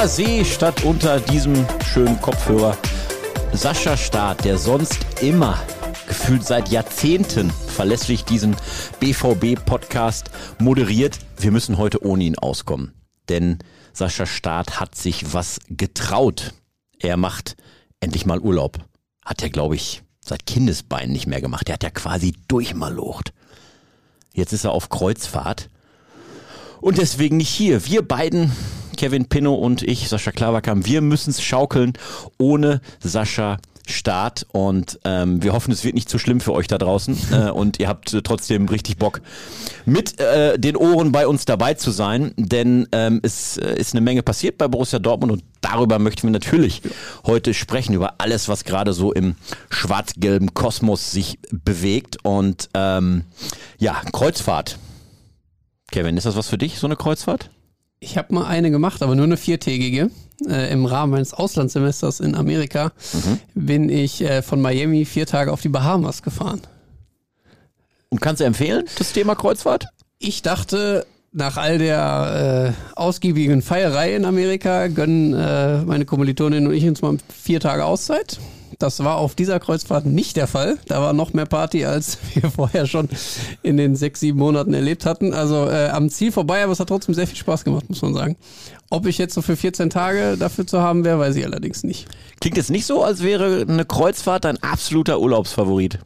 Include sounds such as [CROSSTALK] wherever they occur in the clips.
auf hoher See statt unter diesem schönen Kopfhörer. Sascha Staat, der sonst immer gefühlt seit Jahrzehnten verlässlich diesen BVB-Podcast moderiert. Wir müssen heute ohne ihn auskommen. Denn Sascha Staat hat sich was getraut. Er macht endlich mal Urlaub. Hat er, glaube ich, seit Kindesbeinen nicht mehr gemacht. Er hat ja quasi durchmalocht. Jetzt ist er auf Kreuzfahrt. Und deswegen nicht hier. Wir beiden, Kevin Pinno und ich, Sascha Klaverkamp, wir müssen es schaukeln ohne Sascha Start und ähm, wir hoffen, es wird nicht zu schlimm für euch da draußen [LAUGHS] äh, und ihr habt äh, trotzdem richtig Bock, mit äh, den Ohren bei uns dabei zu sein, denn ähm, es äh, ist eine Menge passiert bei Borussia Dortmund und darüber möchten wir natürlich heute sprechen, über alles, was gerade so im schwarz-gelben Kosmos sich bewegt und ähm, ja, Kreuzfahrt. Kevin, ist das was für dich, so eine Kreuzfahrt? Ich habe mal eine gemacht, aber nur eine viertägige. Äh, Im Rahmen meines Auslandssemesters in Amerika mhm. bin ich äh, von Miami vier Tage auf die Bahamas gefahren. Und kannst du empfehlen, das Thema Kreuzfahrt? Ich dachte, nach all der äh, ausgiebigen Feierei in Amerika gönnen äh, meine Kommilitonin und ich uns mal vier Tage Auszeit. Das war auf dieser Kreuzfahrt nicht der Fall. Da war noch mehr Party, als [LAUGHS] wir vorher schon in den sechs, sieben Monaten erlebt hatten. Also äh, am Ziel vorbei, aber es hat trotzdem sehr viel Spaß gemacht, muss man sagen. Ob ich jetzt so für 14 Tage dafür zu haben wäre, weiß ich allerdings nicht. Klingt jetzt nicht so, als wäre eine Kreuzfahrt dein absoluter Urlaubsfavorit.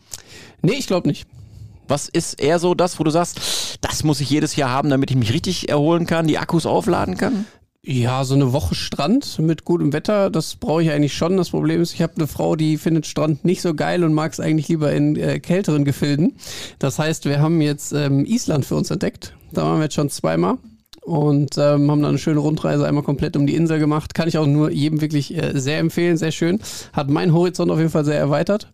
Nee, ich glaube nicht. Was ist eher so das, wo du sagst, das muss ich jedes Jahr haben, damit ich mich richtig erholen kann, die Akkus aufladen kann? Ja, so eine Woche Strand mit gutem Wetter, das brauche ich eigentlich schon. Das Problem ist, ich habe eine Frau, die findet Strand nicht so geil und mag es eigentlich lieber in äh, kälteren Gefilden. Das heißt, wir haben jetzt ähm, Island für uns entdeckt. Da waren wir jetzt schon zweimal und ähm, haben dann eine schöne Rundreise einmal komplett um die Insel gemacht. Kann ich auch nur jedem wirklich äh, sehr empfehlen, sehr schön. Hat meinen Horizont auf jeden Fall sehr erweitert.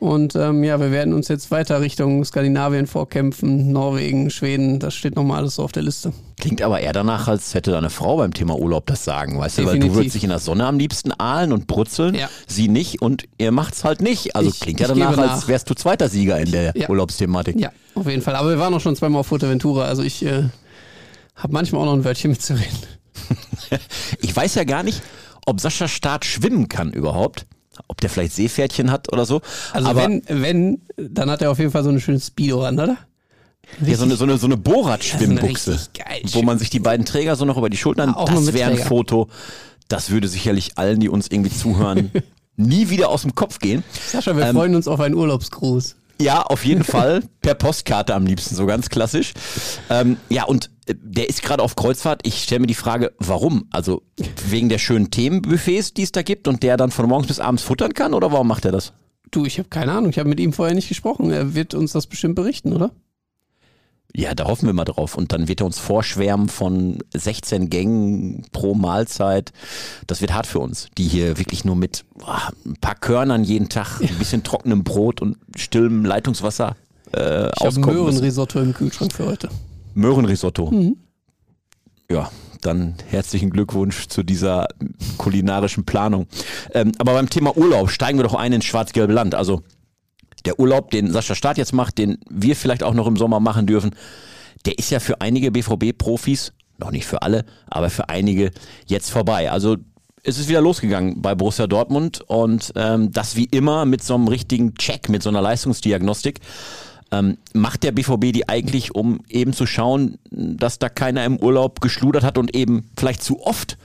Und ähm, ja, wir werden uns jetzt weiter Richtung Skandinavien vorkämpfen, Norwegen, Schweden, das steht nochmal alles so auf der Liste. Klingt aber eher danach, als hätte deine Frau beim Thema Urlaub das sagen, weißt Definitiv. du, weil du würdest dich in der Sonne am liebsten ahlen und brutzeln, ja. sie nicht und ihr macht's halt nicht. Also ich, klingt ja danach, nach. als wärst du zweiter Sieger in der ja. Urlaubsthematik. Ja, auf jeden Fall. Aber wir waren auch schon zweimal auf Fuerteventura, also ich äh, habe manchmal auch noch ein Wörtchen mitzureden. [LAUGHS] ich weiß ja gar nicht, ob Sascha Staat schwimmen kann überhaupt ob der vielleicht Seepferdchen hat oder so. Also Aber wenn, wenn, dann hat er auf jeden Fall so eine schöne Speedo an, oder? Richtig, ja, so eine, so eine, so eine Bohrrad-Schwimmbuchse, wo man sich die beiden Träger so noch über die Schultern, ja, das wäre ein Foto, das würde sicherlich allen, die uns irgendwie zuhören, [LAUGHS] nie wieder aus dem Kopf gehen. Sascha, wir ähm, freuen uns auf einen Urlaubsgruß. Ja, auf jeden [LAUGHS] Fall. Per Postkarte am liebsten, so ganz klassisch. Ähm, ja, und äh, der ist gerade auf Kreuzfahrt. Ich stelle mir die Frage, warum? Also wegen der schönen Themenbuffets, die es da gibt und der dann von morgens bis abends futtern kann oder warum macht er das? Du, ich habe keine Ahnung. Ich habe mit ihm vorher nicht gesprochen. Er wird uns das bestimmt berichten, oder? Ja, da hoffen wir mal drauf. Und dann wird er uns vorschwärmen von 16 Gängen pro Mahlzeit. Das wird hart für uns, die hier wirklich nur mit boah, ein paar Körnern jeden Tag, ein bisschen trockenem Brot und stillem Leitungswasser äh, ich auskommen. Möhrenrisotto im Kühlschrank für heute. Möhrenrisotto. Mhm. Ja, dann herzlichen Glückwunsch zu dieser kulinarischen Planung. Ähm, aber beim Thema Urlaub steigen wir doch ein ins schwarz-gelbe Land. Also der Urlaub, den Sascha Staat jetzt macht, den wir vielleicht auch noch im Sommer machen dürfen, der ist ja für einige BVB-Profis, noch nicht für alle, aber für einige jetzt vorbei. Also es ist wieder losgegangen bei Borussia Dortmund und ähm, das wie immer mit so einem richtigen Check, mit so einer Leistungsdiagnostik. Ähm, macht der BVB die eigentlich, um eben zu schauen, dass da keiner im Urlaub geschludert hat und eben vielleicht zu oft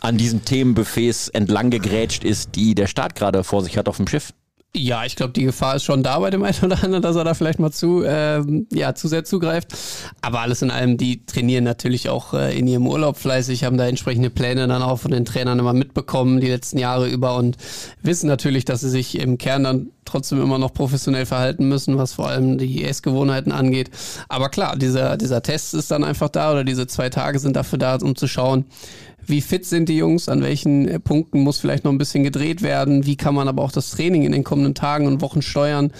an diesen Themenbuffets entlang gegrätscht ist, die der Staat gerade vor sich hat auf dem Schiff? Ja, ich glaube, die Gefahr ist schon da bei dem einen oder anderen, dass er da vielleicht mal zu, ähm, ja, zu sehr zugreift. Aber alles in allem, die trainieren natürlich auch äh, in ihrem Urlaub fleißig, haben da entsprechende Pläne dann auch von den Trainern immer mitbekommen, die letzten Jahre über und wissen natürlich, dass sie sich im Kern dann trotzdem immer noch professionell verhalten müssen, was vor allem die Essgewohnheiten angeht. Aber klar, dieser, dieser Test ist dann einfach da oder diese zwei Tage sind dafür da, um zu schauen, wie fit sind die Jungs, an welchen äh, Punkten muss vielleicht noch ein bisschen gedreht werden, wie kann man aber auch das Training in den kommenden Tagen und Wochen steuern,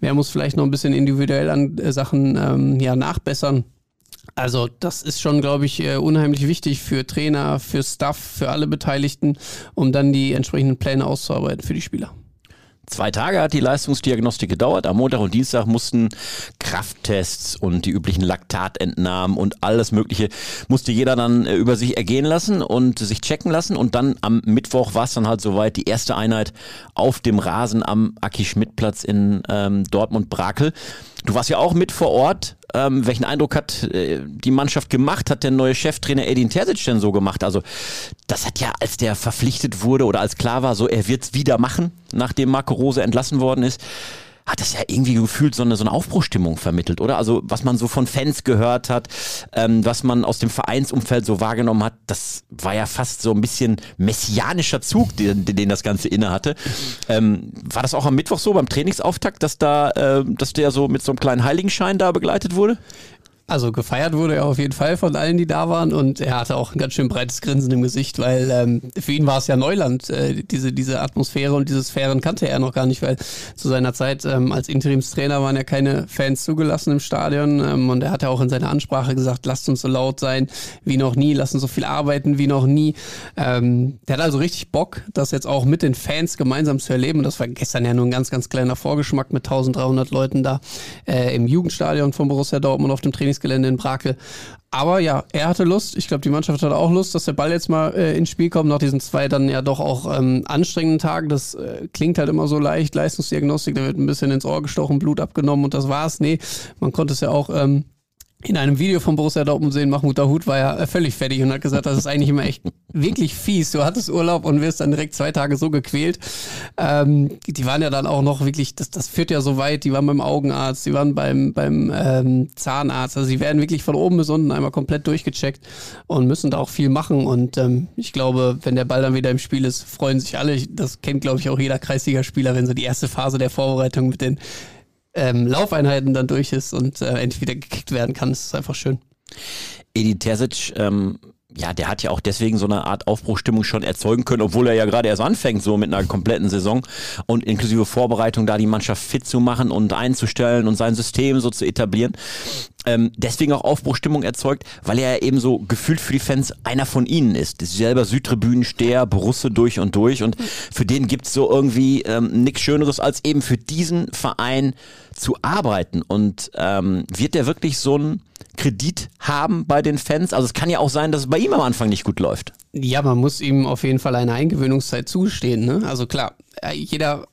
wer muss vielleicht noch ein bisschen individuell an äh, Sachen ähm, ja, nachbessern. Also das ist schon, glaube ich, äh, unheimlich wichtig für Trainer, für Staff, für alle Beteiligten, um dann die entsprechenden Pläne auszuarbeiten für die Spieler. Zwei Tage hat die Leistungsdiagnostik gedauert. Am Montag und Dienstag mussten Krafttests und die üblichen Laktatentnahmen und alles Mögliche musste jeder dann äh, über sich ergehen lassen und sich checken lassen. Und dann am Mittwoch war es dann halt soweit die erste Einheit auf dem Rasen am Aki-Schmidt-Platz in ähm, Dortmund-Brakel. Du warst ja auch mit vor Ort. Ähm, welchen Eindruck hat äh, die Mannschaft gemacht? Hat der neue Cheftrainer Edin Terzic denn so gemacht? Also das hat ja, als der verpflichtet wurde oder als klar war, so er wird's wieder machen, nachdem Marco Rose entlassen worden ist, hat das ja irgendwie gefühlt so eine, so eine Aufbruchstimmung vermittelt, oder? Also was man so von Fans gehört hat, ähm, was man aus dem Vereinsumfeld so wahrgenommen hat, das war ja fast so ein bisschen messianischer Zug, den, den das Ganze inne hatte. Ähm, war das auch am Mittwoch so beim Trainingsauftakt, dass da, äh, dass der so mit so einem kleinen Heiligenschein da begleitet wurde? Also gefeiert wurde er auf jeden Fall von allen, die da waren. Und er hatte auch ein ganz schön breites Grinsen im Gesicht, weil ähm, für ihn war es ja Neuland, äh, diese, diese Atmosphäre. Und diese Sphären kannte er noch gar nicht, weil zu seiner Zeit ähm, als Interimstrainer waren ja keine Fans zugelassen im Stadion. Ähm, und er hat ja auch in seiner Ansprache gesagt, lasst uns so laut sein wie noch nie, lasst uns so viel arbeiten wie noch nie. Ähm, der hat also richtig Bock, das jetzt auch mit den Fans gemeinsam zu erleben. Und das war gestern ja nur ein ganz, ganz kleiner Vorgeschmack mit 1300 Leuten da äh, im Jugendstadion von Borussia Dortmund auf dem Trainings Trainingsgelände in Brakel. Aber ja, er hatte Lust. Ich glaube, die Mannschaft hatte auch Lust, dass der Ball jetzt mal äh, ins Spiel kommt nach diesen zwei dann ja doch auch ähm, anstrengenden Tagen. Das äh, klingt halt immer so leicht. Leistungsdiagnostik, da wird ein bisschen ins Ohr gestochen, Blut abgenommen und das war's. Nee, man konnte es ja auch ähm, in einem Video von Borussia Dortmund sehen, Mahmoud Dahoud war ja völlig fertig und hat gesagt, das ist eigentlich immer echt wirklich fies. Du hattest Urlaub und wirst dann direkt zwei Tage so gequält. Ähm, die waren ja dann auch noch wirklich, das, das führt ja so weit, die waren beim Augenarzt, die waren beim, beim ähm, Zahnarzt. Also sie werden wirklich von oben bis unten einmal komplett durchgecheckt und müssen da auch viel machen. Und ähm, ich glaube, wenn der Ball dann wieder im Spiel ist, freuen sich alle. Das kennt, glaube ich, auch jeder Kreisligaspieler, wenn so die erste Phase der Vorbereitung mit den ähm, Laufeinheiten dann durch ist und äh, endlich wieder gekickt werden kann. Das ist einfach schön. Edi Terzic, ähm, ja, der hat ja auch deswegen so eine Art Aufbruchstimmung schon erzeugen können, obwohl er ja gerade erst anfängt, so mit einer kompletten Saison und inklusive Vorbereitung da die Mannschaft fit zu machen und einzustellen und sein System so zu etablieren. Ähm, deswegen auch Aufbruchstimmung erzeugt, weil er ja eben so gefühlt für die Fans einer von ihnen ist. selber Südtribünensteher, Borusse durch und durch und für den gibt's so irgendwie ähm, nichts Schöneres, als eben für diesen Verein zu arbeiten. Und ähm, wird der wirklich so ein Kredit haben bei den Fans? Also es kann ja auch sein, dass es bei ihm am Anfang nicht gut läuft. Ja, man muss ihm auf jeden Fall eine Eingewöhnungszeit zustehen. Ne? Also klar, äh, jeder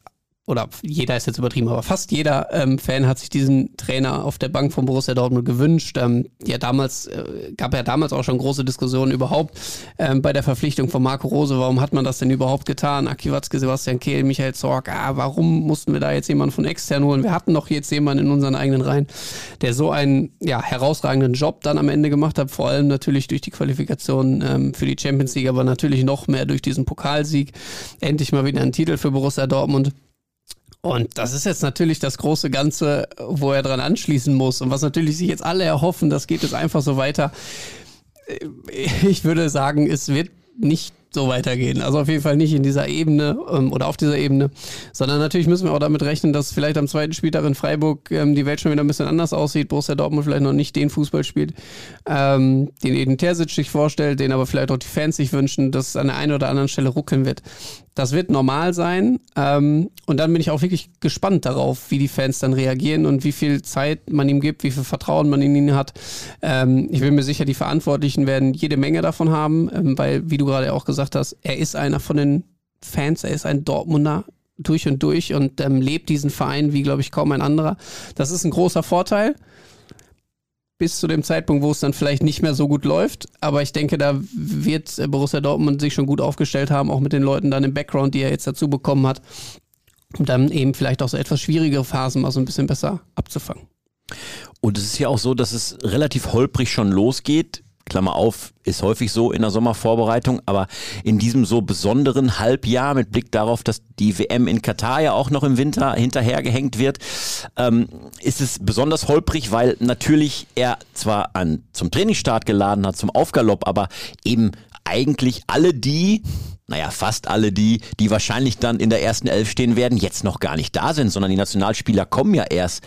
oder jeder ist jetzt übertrieben, aber fast jeder ähm, Fan hat sich diesen Trainer auf der Bank von Borussia Dortmund gewünscht. Ähm, ja, damals äh, gab ja damals auch schon große Diskussionen überhaupt ähm, bei der Verpflichtung von Marco Rose. Warum hat man das denn überhaupt getan? Aki Watzke, Sebastian Kehl, Michael Zorg. Ah, warum mussten wir da jetzt jemanden von extern holen? Wir hatten doch jetzt jemanden in unseren eigenen Reihen, der so einen ja, herausragenden Job dann am Ende gemacht hat. Vor allem natürlich durch die Qualifikation ähm, für die Champions League, aber natürlich noch mehr durch diesen Pokalsieg. Endlich mal wieder ein Titel für Borussia Dortmund. Und das ist jetzt natürlich das große Ganze, wo er dran anschließen muss. Und was natürlich sich jetzt alle erhoffen, das geht jetzt einfach so weiter. Ich würde sagen, es wird nicht so weitergehen. Also auf jeden Fall nicht in dieser Ebene ähm, oder auf dieser Ebene, sondern natürlich müssen wir auch damit rechnen, dass vielleicht am zweiten Spieltag in Freiburg ähm, die Welt schon wieder ein bisschen anders aussieht. Borussia Dortmund vielleicht noch nicht den Fußball spielt, ähm, den Eden Terzic sich vorstellt, den aber vielleicht auch die Fans sich wünschen, dass es an der einen oder anderen Stelle ruckeln wird. Das wird normal sein. Ähm, und dann bin ich auch wirklich gespannt darauf, wie die Fans dann reagieren und wie viel Zeit man ihm gibt, wie viel Vertrauen man in ihn hat. Ähm, ich bin mir sicher, die Verantwortlichen werden jede Menge davon haben, ähm, weil, wie du gerade auch gesagt hast, er ist einer von den Fans, er ist ein Dortmunder durch und durch und ähm, lebt diesen Verein wie, glaube ich, kaum ein anderer. Das ist ein großer Vorteil bis zu dem Zeitpunkt, wo es dann vielleicht nicht mehr so gut läuft. Aber ich denke, da wird Borussia Dortmund sich schon gut aufgestellt haben, auch mit den Leuten dann im Background, die er jetzt dazu bekommen hat, um dann eben vielleicht auch so etwas schwierigere Phasen mal so ein bisschen besser abzufangen. Und es ist ja auch so, dass es relativ holprig schon losgeht. Klammer auf, ist häufig so in der Sommervorbereitung, aber in diesem so besonderen Halbjahr mit Blick darauf, dass die WM in Katar ja auch noch im Winter hinterhergehängt wird, ähm, ist es besonders holprig, weil natürlich er zwar an, zum Trainingsstart geladen hat, zum Aufgalopp, aber eben eigentlich alle die, naja, fast alle die, die wahrscheinlich dann in der ersten Elf stehen werden, jetzt noch gar nicht da sind, sondern die Nationalspieler kommen ja erst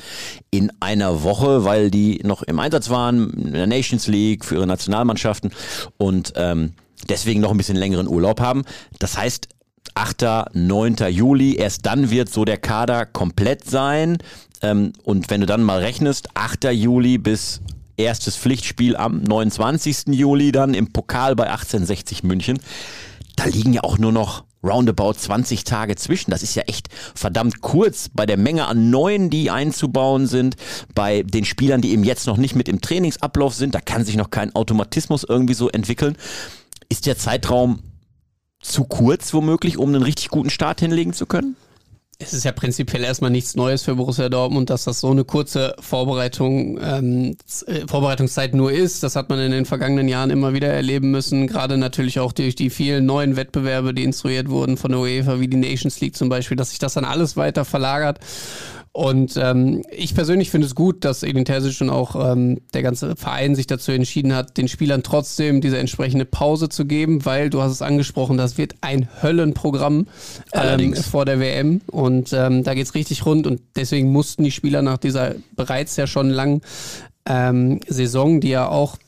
in einer Woche, weil die noch im Einsatz waren in der Nations League für ihre Nationalmannschaften und ähm, deswegen noch ein bisschen längeren Urlaub haben. Das heißt, 8., 9. Juli, erst dann wird so der Kader komplett sein. Ähm, und wenn du dann mal rechnest, 8. Juli bis erstes Pflichtspiel am 29. Juli dann im Pokal bei 1860 München, da liegen ja auch nur noch roundabout 20 Tage zwischen. Das ist ja echt verdammt kurz bei der Menge an Neuen, die einzubauen sind, bei den Spielern, die eben jetzt noch nicht mit im Trainingsablauf sind. Da kann sich noch kein Automatismus irgendwie so entwickeln. Ist der Zeitraum zu kurz womöglich, um einen richtig guten Start hinlegen zu können? Es ist ja prinzipiell erstmal nichts Neues für Borussia Dortmund, dass das so eine kurze Vorbereitung, ähm, äh, Vorbereitungszeit nur ist. Das hat man in den vergangenen Jahren immer wieder erleben müssen, gerade natürlich auch durch die vielen neuen Wettbewerbe, die instruiert wurden von der UEFA, wie die Nations League zum Beispiel, dass sich das dann alles weiter verlagert. Und ähm, ich persönlich finde es gut, dass Edin Terzic und auch ähm, der ganze Verein sich dazu entschieden hat, den Spielern trotzdem diese entsprechende Pause zu geben, weil du hast es angesprochen, das wird ein Höllenprogramm ähm, vor der WM und ähm, da geht's richtig rund und deswegen mussten die Spieler nach dieser bereits ja schon langen ähm, Saison, die ja auch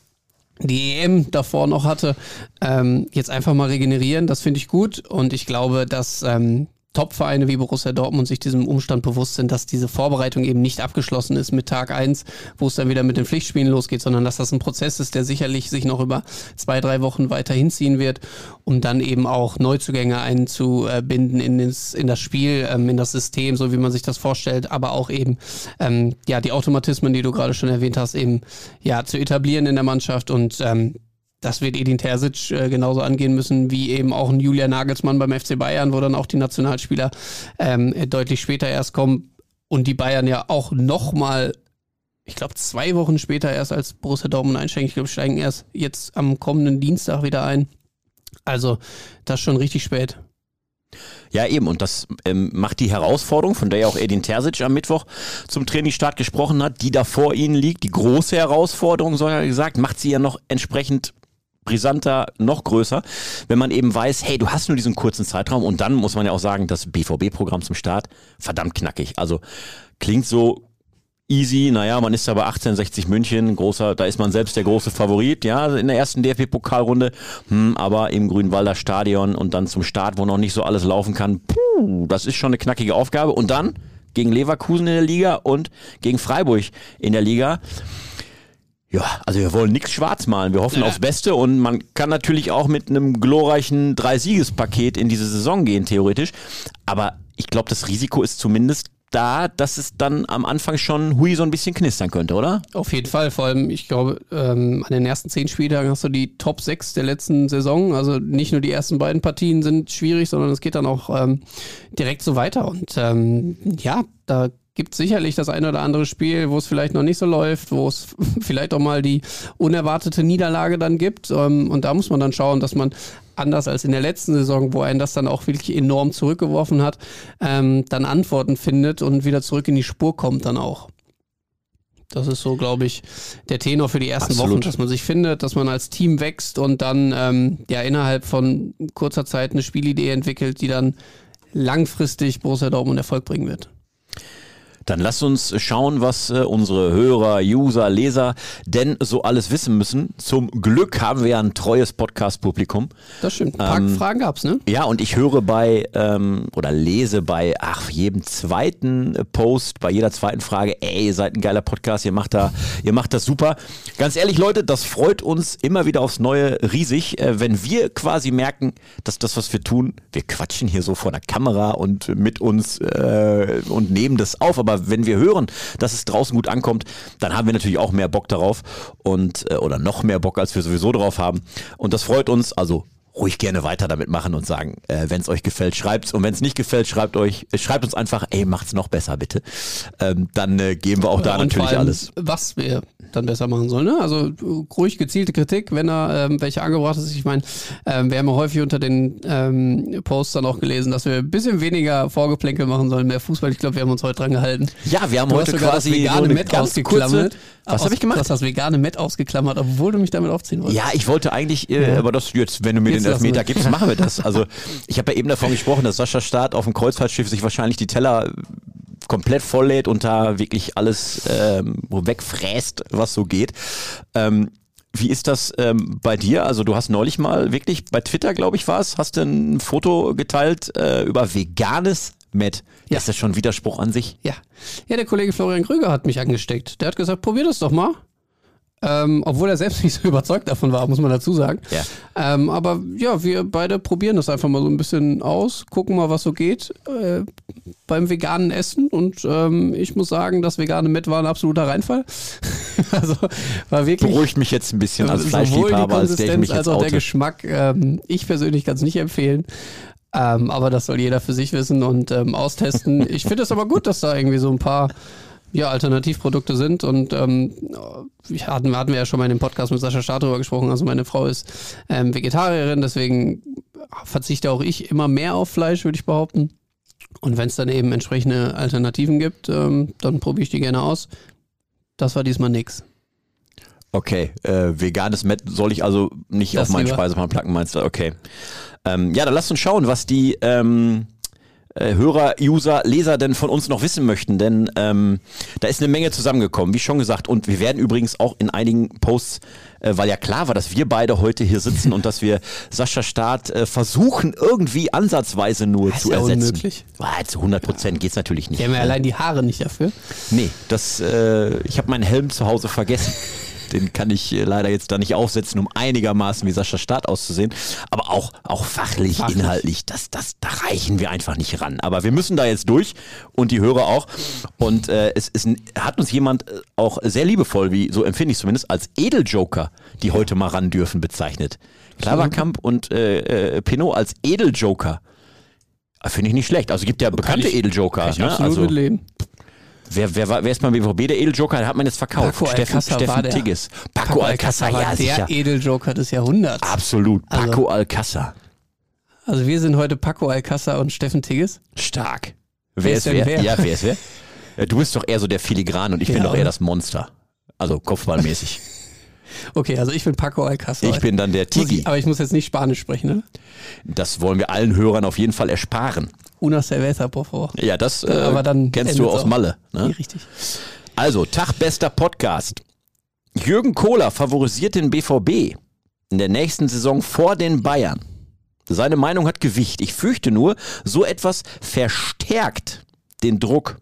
die EM davor noch hatte, ähm, jetzt einfach mal regenerieren. Das finde ich gut und ich glaube, dass ähm, Top-Vereine wie Borussia Dortmund sich diesem Umstand bewusst sind, dass diese Vorbereitung eben nicht abgeschlossen ist mit Tag eins, wo es dann wieder mit den Pflichtspielen losgeht, sondern dass das ein Prozess ist, der sicherlich sich noch über zwei, drei Wochen weiter hinziehen wird, um dann eben auch Neuzugänge einzubinden in, ins, in das Spiel, ähm, in das System, so wie man sich das vorstellt, aber auch eben ähm, ja die Automatismen, die du gerade schon erwähnt hast, eben ja zu etablieren in der Mannschaft und ähm, das wird Edin Terzic äh, genauso angehen müssen wie eben auch ein Julian Nagelsmann beim FC Bayern, wo dann auch die Nationalspieler ähm, deutlich später erst kommen und die Bayern ja auch nochmal, ich glaube zwei Wochen später erst als Borussia Dortmund einsteigen. Ich glaube, steigen erst jetzt am kommenden Dienstag wieder ein. Also das schon richtig spät. Ja, eben. Und das ähm, macht die Herausforderung, von der ja auch Edin Terzic am Mittwoch zum Trainingsstart gesprochen hat, die da vor ihnen liegt, die große Herausforderung, so hat er gesagt, macht sie ja noch entsprechend brisanter, noch größer, wenn man eben weiß, hey, du hast nur diesen kurzen Zeitraum und dann muss man ja auch sagen, das BVB-Programm zum Start, verdammt knackig. Also klingt so easy, naja, man ist da bei 1860 München, großer, da ist man selbst der große Favorit, ja, in der ersten DFB-Pokalrunde, hm, aber im Grünwalder Stadion und dann zum Start, wo noch nicht so alles laufen kann, puh, das ist schon eine knackige Aufgabe und dann gegen Leverkusen in der Liga und gegen Freiburg in der Liga. Ja, also wir wollen nichts schwarz malen. Wir hoffen ja. aufs Beste und man kann natürlich auch mit einem glorreichen Dreisiegespaket in diese Saison gehen, theoretisch. Aber ich glaube, das Risiko ist zumindest da, dass es dann am Anfang schon hui so ein bisschen knistern könnte, oder? Auf jeden Fall. Vor allem, ich glaube, ähm, an den ersten zehn Spieltagen hast du die Top 6 der letzten Saison. Also nicht nur die ersten beiden Partien sind schwierig, sondern es geht dann auch ähm, direkt so weiter. Und ähm, ja, da gibt sicherlich das eine oder andere Spiel, wo es vielleicht noch nicht so läuft, wo es [LAUGHS] vielleicht auch mal die unerwartete Niederlage dann gibt. Ähm, und da muss man dann schauen, dass man anders als in der letzten Saison, wo einen das dann auch wirklich enorm zurückgeworfen hat, ähm, dann Antworten findet und wieder zurück in die Spur kommt dann auch. Das ist so, glaube ich, der Tenor für die ersten Absolut. Wochen, dass man sich findet, dass man als Team wächst und dann ähm, ja innerhalb von kurzer Zeit eine Spielidee entwickelt, die dann langfristig Borussia Dortmund Erfolg bringen wird. Dann lasst uns schauen, was äh, unsere Hörer, User, Leser denn so alles wissen müssen. Zum Glück haben wir ja ein treues Podcast-Publikum. Das stimmt. Ein paar ähm, Fragen gab's, ne? Ja, und ich höre bei ähm, oder lese bei ach, jedem zweiten Post, bei jeder zweiten Frage, ey, ihr seid ein geiler Podcast, ihr macht da, ihr macht das super. Ganz ehrlich, Leute, das freut uns immer wieder aufs Neue riesig, äh, wenn wir quasi merken, dass das, was wir tun, wir quatschen hier so vor der Kamera und mit uns äh, und nehmen das auf, aber aber wenn wir hören, dass es draußen gut ankommt, dann haben wir natürlich auch mehr Bock darauf und äh, oder noch mehr Bock, als wir sowieso drauf haben. Und das freut uns. Also ruhig gerne weiter damit machen und sagen, äh, wenn es euch gefällt, schreibt's und wenn es nicht gefällt, schreibt euch, äh, schreibt uns einfach, ey, macht's noch besser bitte. Ähm, dann äh, geben wir auch da und natürlich alles. Was wir dann besser machen sollen. Ne? Also ruhig gezielte Kritik, wenn er ähm, welche angebracht ist. Ich meine, ähm, wir haben ja häufig unter den ähm, Posts dann auch gelesen, dass wir ein bisschen weniger Vorgeplänkel machen sollen, mehr Fußball. Ich glaube, wir haben uns heute dran gehalten. Ja, wir haben du heute quasi das vegane so Met ausgeklammert. Was habe ich gemacht? Du hast das vegane Met ausgeklammert, obwohl du mich damit aufziehen wolltest. Ja, ich wollte eigentlich, äh, ja. aber das jetzt, wenn du mir jetzt den Elfmeter gibst, machen wir das. Also ich habe ja eben davon gesprochen, dass Sascha Staat auf dem Kreuzfahrtschiff sich wahrscheinlich die Teller komplett volllädt und da wirklich alles ähm, wegfräst, was so geht. Ähm, Wie ist das ähm, bei dir? Also du hast neulich mal wirklich bei Twitter, glaube ich, war es, hast du ein Foto geteilt äh, über veganes Met. Ja. Ist das schon Widerspruch an sich? Ja. Ja, der Kollege Florian Krüger hat mich angesteckt. Der hat gesagt, probier das doch mal. Ähm, obwohl er selbst [LAUGHS] nicht so überzeugt davon war, muss man dazu sagen. Ja. Ähm, aber ja, wir beide probieren das einfach mal so ein bisschen aus, gucken mal, was so geht äh, beim veganen Essen. Und ähm, ich muss sagen, das vegane Met war ein absoluter Reinfall. [LAUGHS] also war wirklich. Beruhigt mich jetzt ein bisschen als Fleischliebhaber, als der ich mich jetzt als auch der Geschmack. Ähm, ich persönlich kann es nicht empfehlen. Ähm, aber das soll jeder für sich wissen und ähm, austesten. Ich finde es aber gut, dass da irgendwie so ein paar ja, Alternativprodukte sind. Und ähm, hatten, hatten wir ja schon mal in dem Podcast mit Sascha Staat darüber gesprochen. Also meine Frau ist ähm, Vegetarierin, deswegen verzichte auch ich immer mehr auf Fleisch, würde ich behaupten. Und wenn es dann eben entsprechende Alternativen gibt, ähm, dann probiere ich die gerne aus. Das war diesmal nix. Okay, äh, veganes Met soll ich also nicht das auf meinen Speiseplan placken, meinst du? Okay. Ähm, ja, dann lass uns schauen, was die ähm, äh, Hörer, User, Leser denn von uns noch wissen möchten, denn ähm, da ist eine Menge zusammengekommen, wie schon gesagt. Und wir werden übrigens auch in einigen Posts, äh, weil ja klar war, dass wir beide heute hier sitzen und dass wir [LAUGHS] Sascha Staat äh, versuchen, irgendwie ansatzweise nur das zu ist ja ersetzen. Unmöglich. Ah, zu 100 Prozent geht's natürlich nicht. Wir haben ja allein die Haare nicht dafür. Nee, das, äh, ich habe meinen Helm zu Hause vergessen. [LAUGHS] Den kann ich äh, leider jetzt da nicht aufsetzen, um einigermaßen wie Sascha Staat auszusehen. Aber auch, auch fachlich, fachlich, inhaltlich, das, das, da reichen wir einfach nicht ran. Aber wir müssen da jetzt durch und die Hörer auch. Und äh, es, es hat uns jemand äh, auch sehr liebevoll, wie so empfinde ich zumindest, als Edeljoker, die heute mal ran dürfen, bezeichnet. Klaverkamp und äh, äh, Pinot als Edeljoker. Finde ich nicht schlecht. Also gibt ja bekannte ich, Edeljoker. Kann ich ne? absolut also, mitleben. Wer, wer, wer ist beim BVB der Edeljoker? Den hat man jetzt verkauft. Paco Steffen, Steffen der, Tigges. Paco, Paco Alcázar, ja, der sicher. Edeljoker des Jahrhunderts. Absolut. Paco also, Alcázar. Also wir sind heute Paco Alcázar und Steffen Tigges. Stark. Wer, wer ist wer? wer? Ja, wer ist wer? Du bist doch eher so der Filigran und ich ja, bin doch eher das Monster. Also kopfballmäßig. [LAUGHS] Okay, also ich bin Paco Alcázar. Ich bin dann der Tigi. aber ich muss jetzt nicht Spanisch sprechen, ne? Das wollen wir allen Hörern auf jeden Fall ersparen. Una cerveza, por favor. Ja, das äh, aber dann kennst du aus auch. Malle. Ne? Ja, richtig. Also, Tag bester Podcast. Jürgen Kohler favorisiert den BVB in der nächsten Saison vor den Bayern. Seine Meinung hat Gewicht. Ich fürchte nur, so etwas verstärkt den Druck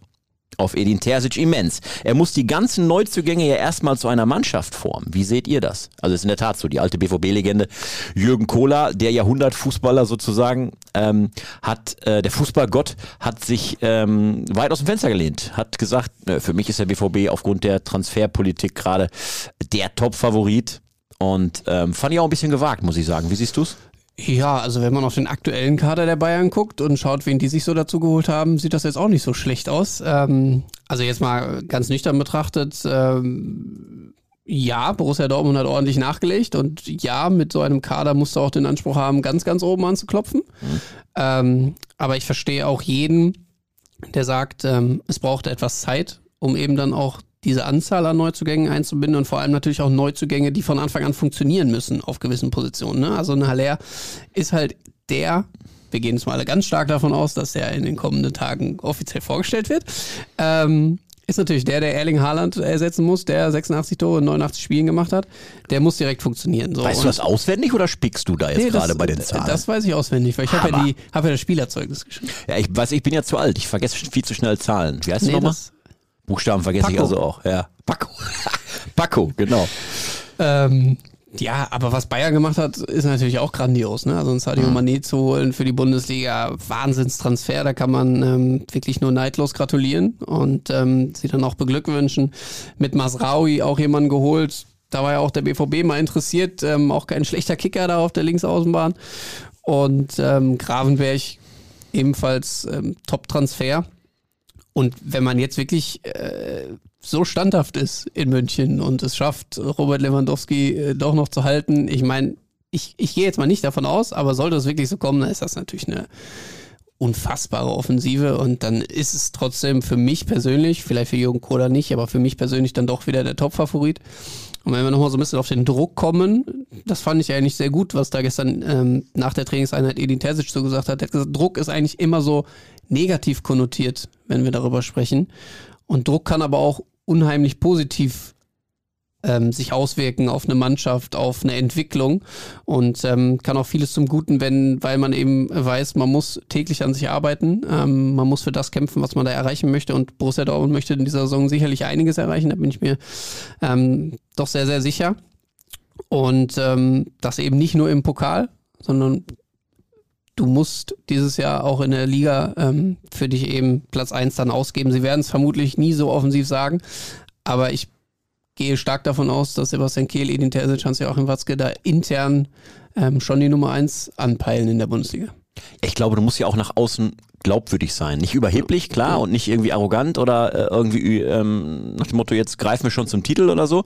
auf Edin Terzic immens. Er muss die ganzen Neuzugänge ja erstmal zu einer Mannschaft formen. Wie seht ihr das? Also ist in der Tat so, die alte BVB-Legende Jürgen Kohler, der Jahrhundertfußballer sozusagen, ähm, hat, äh, der Fußballgott hat sich ähm, weit aus dem Fenster gelehnt, hat gesagt, äh, für mich ist der BVB aufgrund der Transferpolitik gerade der Top-Favorit. Und ähm, fand ich auch ein bisschen gewagt, muss ich sagen. Wie siehst du's? Ja, also wenn man auf den aktuellen Kader der Bayern guckt und schaut, wen die sich so dazu geholt haben, sieht das jetzt auch nicht so schlecht aus. Ähm, also jetzt mal ganz nüchtern betrachtet, ähm, ja, Borussia Dortmund hat ordentlich nachgelegt und ja, mit so einem Kader musst du auch den Anspruch haben, ganz, ganz oben anzuklopfen. Mhm. Ähm, aber ich verstehe auch jeden, der sagt, ähm, es braucht etwas Zeit, um eben dann auch diese Anzahl an Neuzugängen einzubinden und vor allem natürlich auch Neuzugänge, die von Anfang an funktionieren müssen auf gewissen Positionen. Ne? Also ein Haller ist halt der, wir gehen jetzt mal alle ganz stark davon aus, dass er in den kommenden Tagen offiziell vorgestellt wird. Ähm, ist natürlich der, der Erling Haaland ersetzen muss, der 86 Tore in 89 Spielen gemacht hat. Der muss direkt funktionieren. So. Weißt du das auswendig oder spickst du da jetzt nee, gerade bei den Zahlen? Das weiß ich auswendig, weil ich habe ja, hab ja das Spielerzeugnis geschrieben. Ja, ich weiß, ich bin ja zu alt. Ich vergesse viel zu schnell Zahlen. Wie heißt nee, du nochmal? Buchstaben vergesse Paco. ich also auch. Ja, Paco. [LAUGHS] Paco, genau. Ähm, ja, aber was Bayern gemacht hat, ist natürlich auch grandios. Ne? Also ein Sadio mhm. Mané zu holen für die Bundesliga, Wahnsinnstransfer, da kann man ähm, wirklich nur neidlos gratulieren und ähm, sie dann auch beglückwünschen. Mit Masraui auch jemanden geholt, da war ja auch der BVB mal interessiert, ähm, auch kein schlechter Kicker da auf der Linksaußenbahn. Und ähm, Gravenberg ebenfalls ähm, Top-Transfer. Und wenn man jetzt wirklich äh, so standhaft ist in München und es schafft, Robert Lewandowski äh, doch noch zu halten, ich meine, ich, ich gehe jetzt mal nicht davon aus, aber sollte es wirklich so kommen, dann ist das natürlich eine unfassbare Offensive und dann ist es trotzdem für mich persönlich, vielleicht für Jürgen Kohler nicht, aber für mich persönlich dann doch wieder der Top-Favorit. Und wenn wir nochmal so ein bisschen auf den Druck kommen, das fand ich eigentlich sehr gut, was da gestern ähm, nach der Trainingseinheit Edin Terzic so gesagt hat. Er hat gesagt, Druck ist eigentlich immer so negativ konnotiert, wenn wir darüber sprechen. Und Druck kann aber auch unheimlich positiv ähm, sich auswirken auf eine Mannschaft, auf eine Entwicklung und ähm, kann auch vieles zum Guten wenden, weil man eben weiß, man muss täglich an sich arbeiten, ähm, man muss für das kämpfen, was man da erreichen möchte und Borussia Dortmund möchte in dieser Saison sicherlich einiges erreichen, da bin ich mir ähm, doch sehr, sehr sicher. Und ähm, das eben nicht nur im Pokal, sondern du musst dieses Jahr auch in der Liga ähm, für dich eben Platz 1 dann ausgeben. Sie werden es vermutlich nie so offensiv sagen, aber ich gehe stark davon aus, dass Sebastian Kehl, Edin Terzic, Hans-Joachim Watzke da intern ähm, schon die Nummer 1 anpeilen in der Bundesliga. Ich glaube, du musst ja auch nach außen glaubwürdig sein. Nicht überheblich, klar, und nicht irgendwie arrogant oder äh, irgendwie ähm, nach dem Motto, jetzt greifen wir schon zum Titel oder so.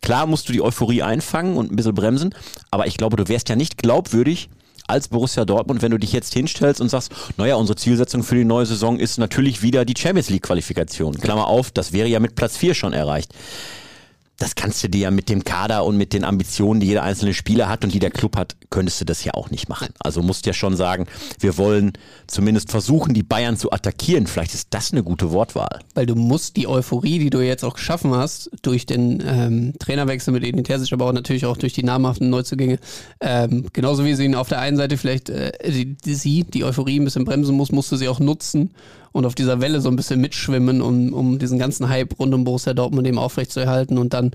Klar musst du die Euphorie einfangen und ein bisschen bremsen, aber ich glaube, du wärst ja nicht glaubwürdig, als Borussia Dortmund, wenn du dich jetzt hinstellst und sagst, naja, unsere Zielsetzung für die neue Saison ist natürlich wieder die Champions League Qualifikation. Klammer auf, das wäre ja mit Platz 4 schon erreicht das kannst du dir ja mit dem Kader und mit den Ambitionen, die jeder einzelne Spieler hat und die der Club hat, könntest du das ja auch nicht machen. Also musst ja schon sagen, wir wollen zumindest versuchen, die Bayern zu attackieren. Vielleicht ist das eine gute Wortwahl. Weil du musst die Euphorie, die du jetzt auch geschaffen hast, durch den ähm, Trainerwechsel mit Edin Terzic, aber auch natürlich auch durch die namhaften Neuzugänge, ähm, genauso wie sie ihn auf der einen Seite vielleicht äh, sie, die Euphorie ein bisschen bremsen muss, musst du sie auch nutzen und auf dieser Welle so ein bisschen mitschwimmen, um, um diesen ganzen Hype rund um Borussia Dortmund eben aufrechtzuerhalten und dann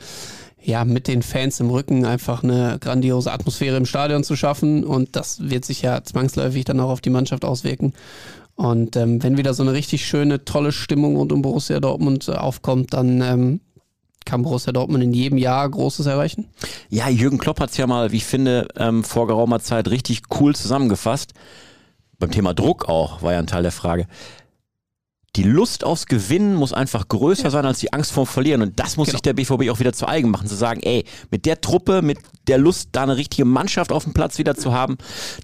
ja mit den Fans im Rücken einfach eine grandiose Atmosphäre im Stadion zu schaffen und das wird sich ja zwangsläufig dann auch auf die Mannschaft auswirken. Und ähm, wenn wieder so eine richtig schöne, tolle Stimmung rund um Borussia Dortmund äh, aufkommt, dann ähm, kann Borussia Dortmund in jedem Jahr Großes erreichen? Ja, Jürgen Klopp hat es ja mal, wie ich finde, ähm, vor geraumer Zeit richtig cool zusammengefasst. Beim Thema Druck auch, war ja ein Teil der Frage die Lust aufs Gewinnen muss einfach größer sein als die Angst vorm Verlieren. Und das muss genau. sich der BVB auch wieder zu eigen machen, zu sagen, ey, mit der Truppe, mit der Lust, da eine richtige Mannschaft auf dem Platz wieder zu haben,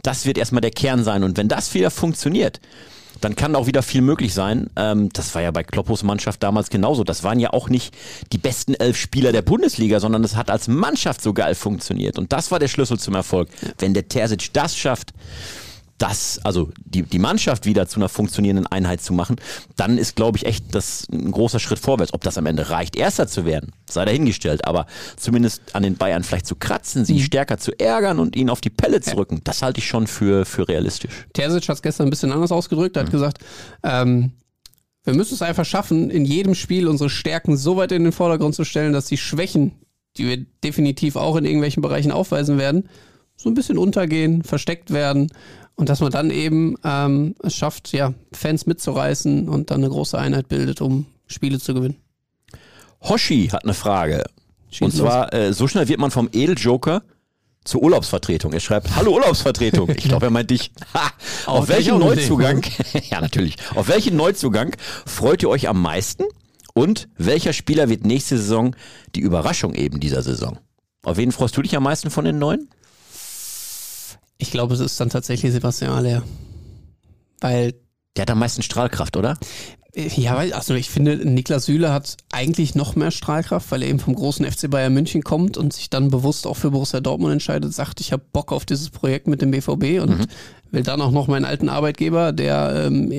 das wird erstmal der Kern sein. Und wenn das wieder funktioniert, dann kann auch wieder viel möglich sein. Ähm, das war ja bei Kloppos Mannschaft damals genauso. Das waren ja auch nicht die besten elf Spieler der Bundesliga, sondern es hat als Mannschaft so geil funktioniert. Und das war der Schlüssel zum Erfolg. Wenn der Terzic das schafft, das, also die, die Mannschaft wieder zu einer funktionierenden Einheit zu machen, dann ist, glaube ich, echt das ein großer Schritt vorwärts. Ob das am Ende reicht, Erster zu werden, sei dahingestellt. Aber zumindest an den Bayern vielleicht zu kratzen, sie mhm. stärker zu ärgern und ihnen auf die Pelle zu rücken, das halte ich schon für, für realistisch. Terzic hat es gestern ein bisschen anders ausgedrückt. Er hat mhm. gesagt, ähm, wir müssen es einfach schaffen, in jedem Spiel unsere Stärken so weit in den Vordergrund zu stellen, dass die Schwächen, die wir definitiv auch in irgendwelchen Bereichen aufweisen werden, so ein bisschen untergehen, versteckt werden und dass man dann eben ähm, es schafft, ja, Fans mitzureißen und dann eine große Einheit bildet, um Spiele zu gewinnen. Hoshi hat eine Frage. Schieß und zwar, äh, so schnell wird man vom Edeljoker zur Urlaubsvertretung. Er schreibt, hallo Urlaubsvertretung. Ich glaube, er meint dich. [LAUGHS] Ha, auf welchen Neuzugang, [LAUGHS] ja natürlich, auf welchen Neuzugang freut ihr euch am meisten? Und welcher Spieler wird nächste Saison die Überraschung eben dieser Saison? Auf wen freust du dich am meisten von den Neuen? Ich glaube, es ist dann tatsächlich Sebastian Aller. Weil. Der hat am meisten Strahlkraft, oder? Ja, weil, also ich finde, Niklas Süle hat eigentlich noch mehr Strahlkraft, weil er eben vom großen FC Bayern München kommt und sich dann bewusst auch für Borussia Dortmund entscheidet, sagt, ich habe Bock auf dieses Projekt mit dem BVB und mhm. will dann auch noch meinen alten Arbeitgeber, der ähm,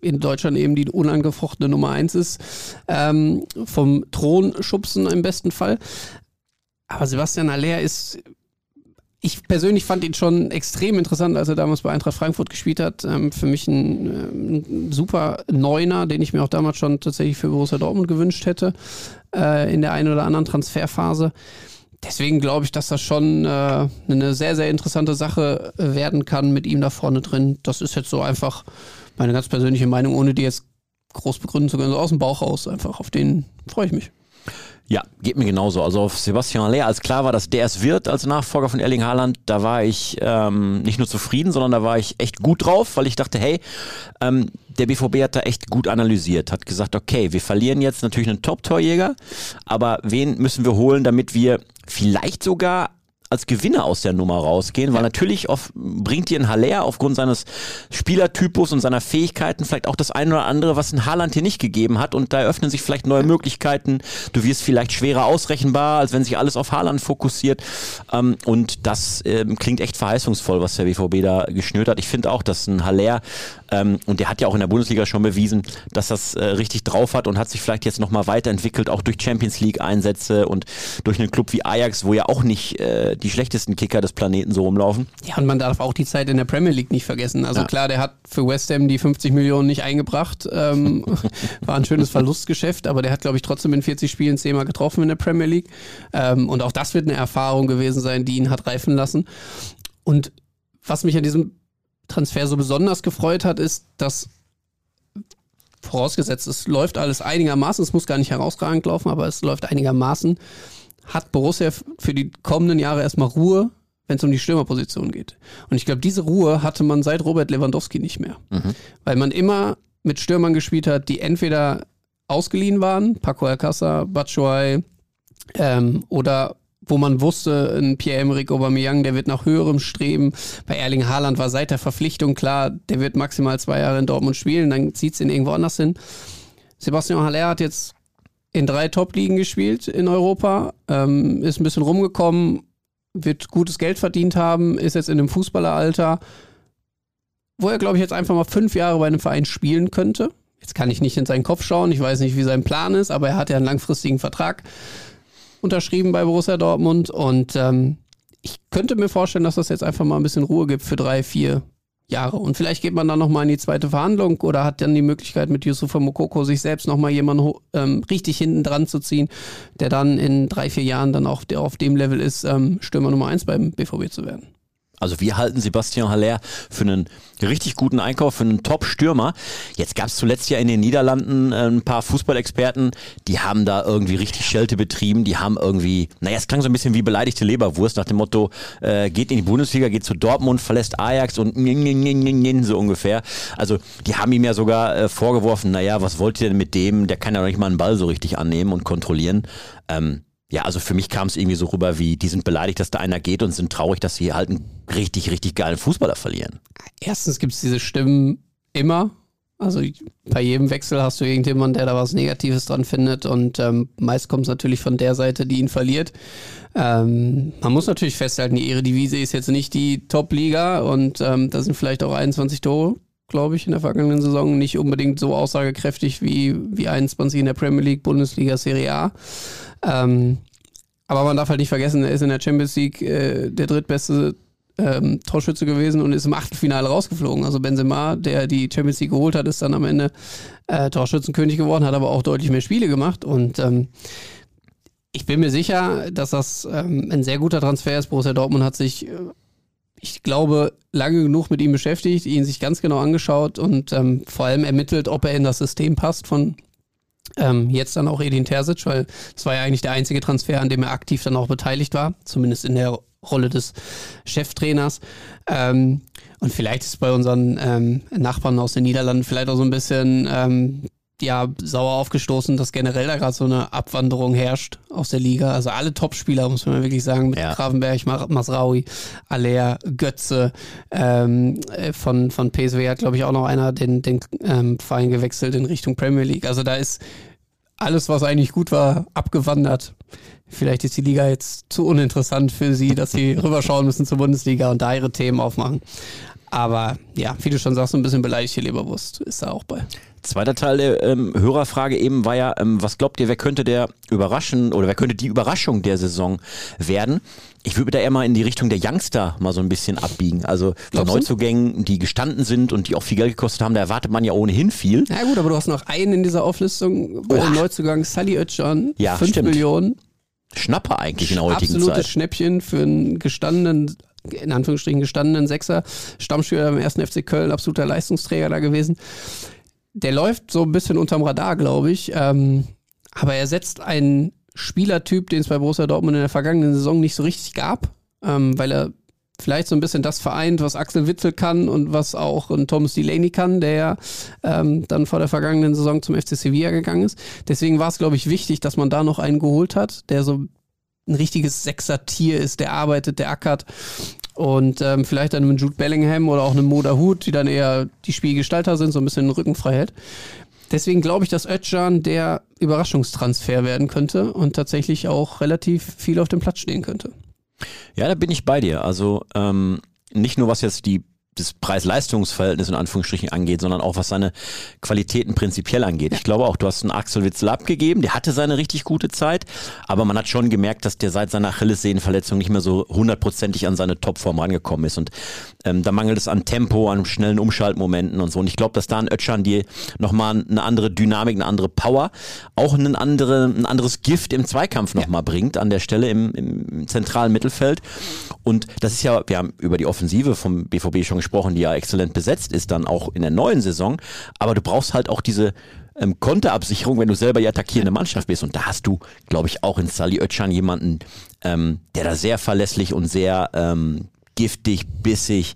in Deutschland eben die unangefochtene Nummer eins ist, ähm, vom Thron schubsen im besten Fall. Aber Sebastian Aller ist ich persönlich fand ihn schon extrem interessant, als er damals bei Eintracht Frankfurt gespielt hat. Ähm, für mich ein, ein, super Neuner, den ich mir auch damals schon tatsächlich für Borussia Dortmund gewünscht hätte, äh, in der einen oder anderen Transferphase. Deswegen glaube ich, dass das schon äh, eine sehr, sehr interessante Sache werden kann mit ihm da vorne drin. Das ist jetzt so einfach meine ganz persönliche Meinung, ohne die jetzt groß begründen zu können, so aus dem Bauch raus einfach. Auf den freue ich mich. Ja, geht mir genauso. Also auf Sebastian Aller, als klar war, dass der es wird als Nachfolger von Erling Haaland, da war ich ähm, nicht nur zufrieden, sondern da war ich echt gut drauf, weil ich dachte, hey, ähm, der BVB hat da echt gut analysiert, hat gesagt, okay, wir verlieren jetzt natürlich einen Top-Torjäger, aber wen müssen wir holen, damit wir vielleicht sogar als Gewinner aus der Nummer rausgehen, weil natürlich auf, bringt dir ein Haller aufgrund seines Spielertypus und seiner Fähigkeiten vielleicht auch das eine oder andere, was ein Haaland hier nicht gegeben hat und da eröffnen sich vielleicht neue Möglichkeiten. Du wirst vielleicht schwerer ausrechenbar, als wenn sich alles auf Haaland fokussiert ähm, und das ähm, klingt echt verheißungsvoll, was der BVB da geschnürt hat. Ich finde auch, dass ein Haller ähm, und der hat ja auch in der Bundesliga schon bewiesen, dass das äh, richtig drauf hat und hat sich vielleicht jetzt nochmal weiterentwickelt, auch durch Champions League Einsätze und durch einen Club wie Ajax, wo ja auch nicht äh, die schlechtesten Kicker des Planeten so rumlaufen. Ja, und man darf auch die Zeit in der Premier League nicht vergessen. Also ja. klar, der hat für West Ham die 50 Millionen nicht eingebracht. Ähm, [LAUGHS] war ein schönes Verlustgeschäft, aber der hat, glaube ich, trotzdem in 40 Spielen zehnmal getroffen in der Premier League. Ähm, und auch das wird eine Erfahrung gewesen sein, die ihn hat reifen lassen. Und was mich an diesem Transfer so besonders gefreut hat, ist, dass vorausgesetzt, es läuft alles einigermaßen, es muss gar nicht herausragend laufen, aber es läuft einigermaßen, hat Borussia für die kommenden Jahre erstmal Ruhe, wenn es um die Stürmerposition geht. Und ich glaube, diese Ruhe hatte man seit Robert Lewandowski nicht mehr. Mhm. Weil man immer mit Stürmern gespielt hat, die entweder ausgeliehen waren, Paco Alcázar, Batshuayi, ähm, oder wo man wusste, ein Pierre-Emerick Aubameyang, der wird nach höherem streben. Bei Erling Haaland war seit der Verpflichtung klar, der wird maximal zwei Jahre in Dortmund spielen, dann zieht es ihn irgendwo anders hin. Sebastian Haller hat jetzt in drei Top-Ligen gespielt in Europa, ähm, ist ein bisschen rumgekommen, wird gutes Geld verdient haben, ist jetzt in einem Fußballeralter, wo er, glaube ich, jetzt einfach mal fünf Jahre bei einem Verein spielen könnte. Jetzt kann ich nicht in seinen Kopf schauen, ich weiß nicht, wie sein Plan ist, aber er hat ja einen langfristigen Vertrag unterschrieben bei Borussia Dortmund und ähm, ich könnte mir vorstellen, dass das jetzt einfach mal ein bisschen Ruhe gibt für drei, vier Jahre. Und vielleicht geht man dann nochmal in die zweite Verhandlung oder hat dann die Möglichkeit, mit Yusufa Mokoko sich selbst nochmal jemanden ähm, richtig hinten dran zu ziehen, der dann in drei, vier Jahren dann auch der auf dem Level ist, ähm, Stürmer Nummer eins beim BVB zu werden. Also wir halten Sebastian Haller für einen richtig guten Einkauf, für einen Top-Stürmer. Jetzt gab es zuletzt ja in den Niederlanden äh, ein paar Fußballexperten, die haben da irgendwie richtig Schelte betrieben. Die haben irgendwie, naja, es klang so ein bisschen wie beleidigte Leberwurst nach dem Motto, äh, geht in die Bundesliga, geht zu Dortmund, verlässt Ajax und so ungefähr. Also die haben ihm ja sogar äh, vorgeworfen, naja, was wollt ihr denn mit dem? Der kann ja noch nicht mal einen Ball so richtig annehmen und kontrollieren. Ähm, ja, also für mich kam es irgendwie so rüber wie, die sind beleidigt, dass da einer geht und sind traurig, dass sie halt einen richtig, richtig geilen Fußballer verlieren. Erstens gibt es diese Stimmen immer. Also bei jedem Wechsel hast du irgendjemanden, der da was Negatives dran findet und ähm, meist kommt es natürlich von der Seite, die ihn verliert. Ähm, man muss natürlich festhalten, die Eredivisie ist jetzt nicht die Top-Liga und ähm, da sind vielleicht auch 21 Tore, glaube ich, in der vergangenen Saison nicht unbedingt so aussagekräftig wie, wie 21 in der Premier League, Bundesliga, Serie A. Ähm, aber man darf halt nicht vergessen, er ist in der Champions League äh, der drittbeste ähm, Torschütze gewesen und ist im Achtelfinale rausgeflogen. Also Benzema, der die Champions League geholt hat, ist dann am Ende äh, Torschützenkönig geworden, hat aber auch deutlich mehr Spiele gemacht und ähm, ich bin mir sicher, dass das ähm, ein sehr guter Transfer ist. Borussia Dortmund hat sich, äh, ich glaube, lange genug mit ihm beschäftigt, ihn sich ganz genau angeschaut und ähm, vor allem ermittelt, ob er in das System passt von ähm, jetzt dann auch Edin Terzic, weil es war ja eigentlich der einzige Transfer, an dem er aktiv dann auch beteiligt war, zumindest in der Rolle des Cheftrainers. Ähm, und vielleicht ist bei unseren ähm, Nachbarn aus den Niederlanden vielleicht auch so ein bisschen ähm, ja, sauer aufgestoßen, dass generell da gerade so eine Abwanderung herrscht aus der Liga. Also alle Topspieler, muss man wirklich sagen, mit ja. Gravenberg, Masraui, Aller, Götze, ähm, äh, von, von PSW hat, glaube ich, auch noch einer den, den ähm, Verein gewechselt in Richtung Premier League. Also da ist alles, was eigentlich gut war, abgewandert. Vielleicht ist die Liga jetzt zu uninteressant für sie, dass sie [LAUGHS] rüberschauen müssen zur Bundesliga und da ihre Themen aufmachen. Aber ja, wie du schon sagst, ein bisschen beleidigte Leberwurst ist da auch bei. Zweiter Teil der ähm, Hörerfrage eben war ja, ähm, was glaubt ihr, wer könnte der überraschen oder wer könnte die Überraschung der Saison werden? Ich würde da eher mal in die Richtung der Youngster mal so ein bisschen abbiegen. Also von Neuzugängen, die gestanden sind und die auch viel Geld gekostet haben, da erwartet man ja ohnehin viel. Na gut, aber du hast noch einen in dieser Auflistung bei dem Neuzugang, Sally Özcan, ja, 5 stimmt. Millionen. Schnapper eigentlich in der heutigen Absolutes Zeit. Absolutes Schnäppchen für einen gestandenen in Anführungsstrichen gestandenen Sechser, Stammspieler beim ersten FC Köln, absoluter Leistungsträger da gewesen. Der läuft so ein bisschen unterm Radar, glaube ich. Ähm, aber er setzt einen Spielertyp, den es bei Borussia Dortmund in der vergangenen Saison nicht so richtig gab, ähm, weil er vielleicht so ein bisschen das vereint, was Axel Witzel kann und was auch ein Thomas Delaney kann, der ja ähm, dann vor der vergangenen Saison zum FC Sevilla gegangen ist. Deswegen war es, glaube ich, wichtig, dass man da noch einen geholt hat, der so ein richtiges Sechser-Tier ist, der arbeitet, der ackert. Und ähm, vielleicht dann mit Jude Bellingham oder auch einem Moda Hut, die dann eher die Spielgestalter sind, so ein bisschen den Rücken frei hält. Deswegen glaube ich, dass Özcan der Überraschungstransfer werden könnte und tatsächlich auch relativ viel auf dem Platz stehen könnte. Ja, da bin ich bei dir. Also ähm, nicht nur was jetzt die das Preis-Leistungs-Verhältnis in Anführungsstrichen angeht, sondern auch was seine Qualitäten prinzipiell angeht. Ich glaube auch, du hast einen Axel Witzel abgegeben, der hatte seine richtig gute Zeit, aber man hat schon gemerkt, dass der seit seiner Achillessehnenverletzung nicht mehr so hundertprozentig an seine Topform rangekommen ist und ähm, da mangelt es an Tempo, an schnellen Umschaltmomenten und so und ich glaube, dass da ein Ötschan dir nochmal eine andere Dynamik, eine andere Power, auch einen andere, ein anderes Gift im Zweikampf nochmal ja. bringt an der Stelle im, im zentralen Mittelfeld und das ist ja, wir haben über die Offensive vom BVB schon gesprochen, gesprochen, die ja exzellent besetzt ist, dann auch in der neuen Saison. Aber du brauchst halt auch diese ähm, Konterabsicherung, wenn du selber die attackierende Mannschaft bist. Und da hast du, glaube ich, auch in Sally Özcan jemanden, ähm, der da sehr verlässlich und sehr ähm, giftig, bissig,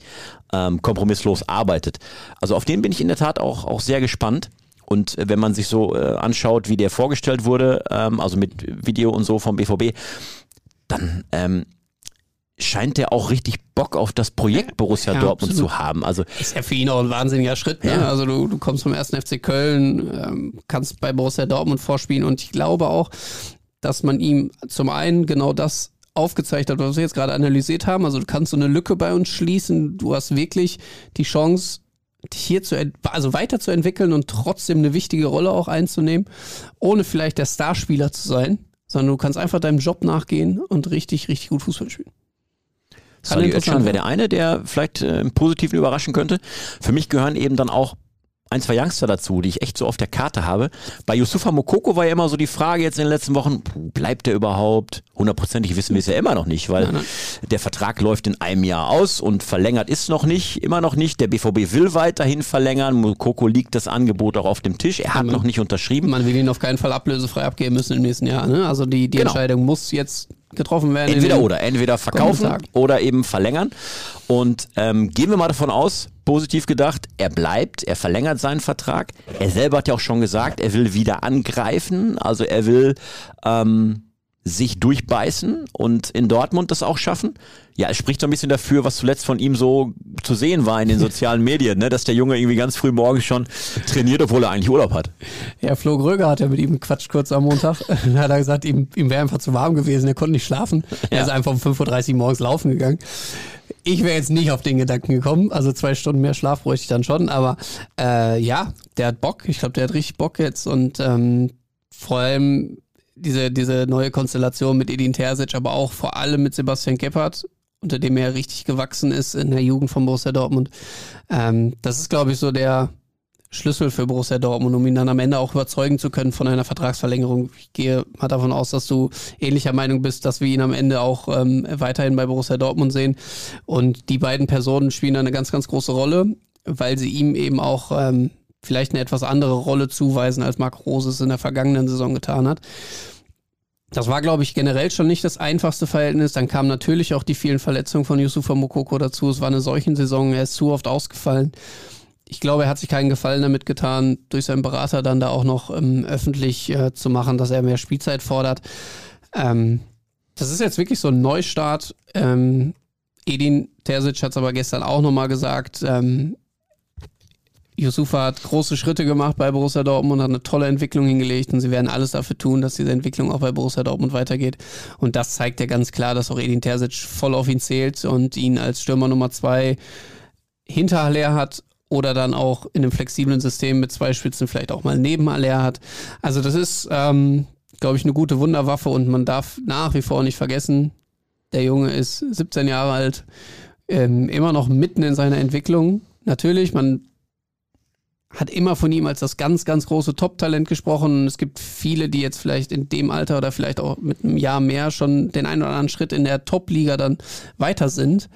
ähm, kompromisslos arbeitet. Also auf den bin ich in der Tat auch, auch sehr gespannt. Und äh, wenn man sich so äh, anschaut, wie der vorgestellt wurde, ähm, also mit Video und so vom BVB, dann ähm, scheint der auch richtig Bock auf das Projekt Borussia ja, Dortmund absolut. zu haben. Also ist ja für ihn auch ein wahnsinniger Schritt. Ne? Ja. Also du, du kommst vom ersten FC Köln, ähm, kannst bei Borussia Dortmund vorspielen und ich glaube auch, dass man ihm zum einen genau das aufgezeigt hat, was wir jetzt gerade analysiert haben. Also du kannst so eine Lücke bei uns schließen. Du hast wirklich die Chance, dich hier zu, also weiterzuentwickeln und trotzdem eine wichtige Rolle auch einzunehmen, ohne vielleicht der Starspieler zu sein, sondern du kannst einfach deinem Job nachgehen und richtig, richtig gut Fußball spielen. Sally Özcan wäre der eine, der vielleicht äh, im Positiven überraschen könnte. Für mich gehören eben dann auch ein, zwei Youngster dazu, die ich echt so auf der Karte habe. Bei Yusufa Mokoko war ja immer so die Frage jetzt in den letzten Wochen, bleibt der überhaupt? Hundertprozentig wissen wir es ja immer noch nicht, weil nein, nein. der Vertrag läuft in einem Jahr aus und verlängert ist noch nicht, immer noch nicht. Der BVB will weiterhin verlängern. Mokoko liegt das Angebot auch auf dem Tisch. Er hat ja, noch nicht unterschrieben. Man will ihn auf keinen Fall ablösefrei abgeben müssen im nächsten Jahr. Ne? Also die, die genau. Entscheidung muss jetzt getroffen werden. Entweder oder, entweder verkaufen oder eben verlängern. Und ähm, gehen wir mal davon aus, positiv gedacht, er bleibt, er verlängert seinen Vertrag. Er selber hat ja auch schon gesagt, er will wieder angreifen, also er will ähm, sich durchbeißen und in Dortmund das auch schaffen. Ja, es spricht so ein bisschen dafür, was zuletzt von ihm so zu sehen war in den [LAUGHS] sozialen Medien, ne? dass der Junge irgendwie ganz früh morgens schon trainiert, obwohl er eigentlich Urlaub hat. Ja, Flo Gröger hat ja mit ihm gequatscht kurz am Montag. [LAUGHS] da hat er gesagt, ihm, ihm wäre einfach zu warm gewesen, er konnte nicht schlafen. Ja. Er ist einfach um 5.30 Uhr morgens laufen gegangen. Ich wäre jetzt nicht auf den Gedanken gekommen, also zwei Stunden mehr Schlaf bräuchte ich dann schon, aber äh, ja, der hat Bock. Ich glaube, der hat richtig Bock jetzt und ähm, vor allem diese, diese neue Konstellation mit Edin Terzic, aber auch vor allem mit Sebastian Gebhardt, unter dem er richtig gewachsen ist in der Jugend von Borussia Dortmund. Ähm, das ist, glaube ich, so der Schlüssel für Borussia Dortmund, um ihn dann am Ende auch überzeugen zu können von einer Vertragsverlängerung. Ich gehe mal davon aus, dass du ähnlicher Meinung bist, dass wir ihn am Ende auch ähm, weiterhin bei Borussia Dortmund sehen. Und die beiden Personen spielen eine ganz, ganz große Rolle, weil sie ihm eben auch ähm, vielleicht eine etwas andere Rolle zuweisen, als Marc Rose es in der vergangenen Saison getan hat. Das war, glaube ich, generell schon nicht das einfachste Verhältnis. Dann kamen natürlich auch die vielen Verletzungen von Yusufa Mokoko dazu. Es war eine solchen Saison, er ist zu oft ausgefallen. Ich glaube, er hat sich keinen Gefallen damit getan, durch seinen Berater dann da auch noch ähm, öffentlich äh, zu machen, dass er mehr Spielzeit fordert. Ähm, das ist jetzt wirklich so ein Neustart. Ähm, Edin Terzic hat es aber gestern auch nochmal gesagt. Ähm, Yusufa hat große Schritte gemacht bei Borussia Dortmund, hat eine tolle Entwicklung hingelegt und sie werden alles dafür tun, dass diese Entwicklung auch bei Borussia Dortmund weitergeht. Und das zeigt ja ganz klar, dass auch Edin Terzic voll auf ihn zählt und ihn als Stürmer Nummer zwei hinter Haller hat oder dann auch in einem flexiblen System mit zwei Spitzen vielleicht auch mal neben Haller hat. Also das ist, ähm, glaube ich, eine gute Wunderwaffe und man darf nach wie vor nicht vergessen, der Junge ist 17 Jahre alt, ähm, immer noch mitten in seiner Entwicklung. Natürlich, man hat immer von ihm als das ganz, ganz große Top-Talent gesprochen. Es gibt viele, die jetzt vielleicht in dem Alter oder vielleicht auch mit einem Jahr mehr schon den einen oder anderen Schritt in der Top-Liga dann weiter sind.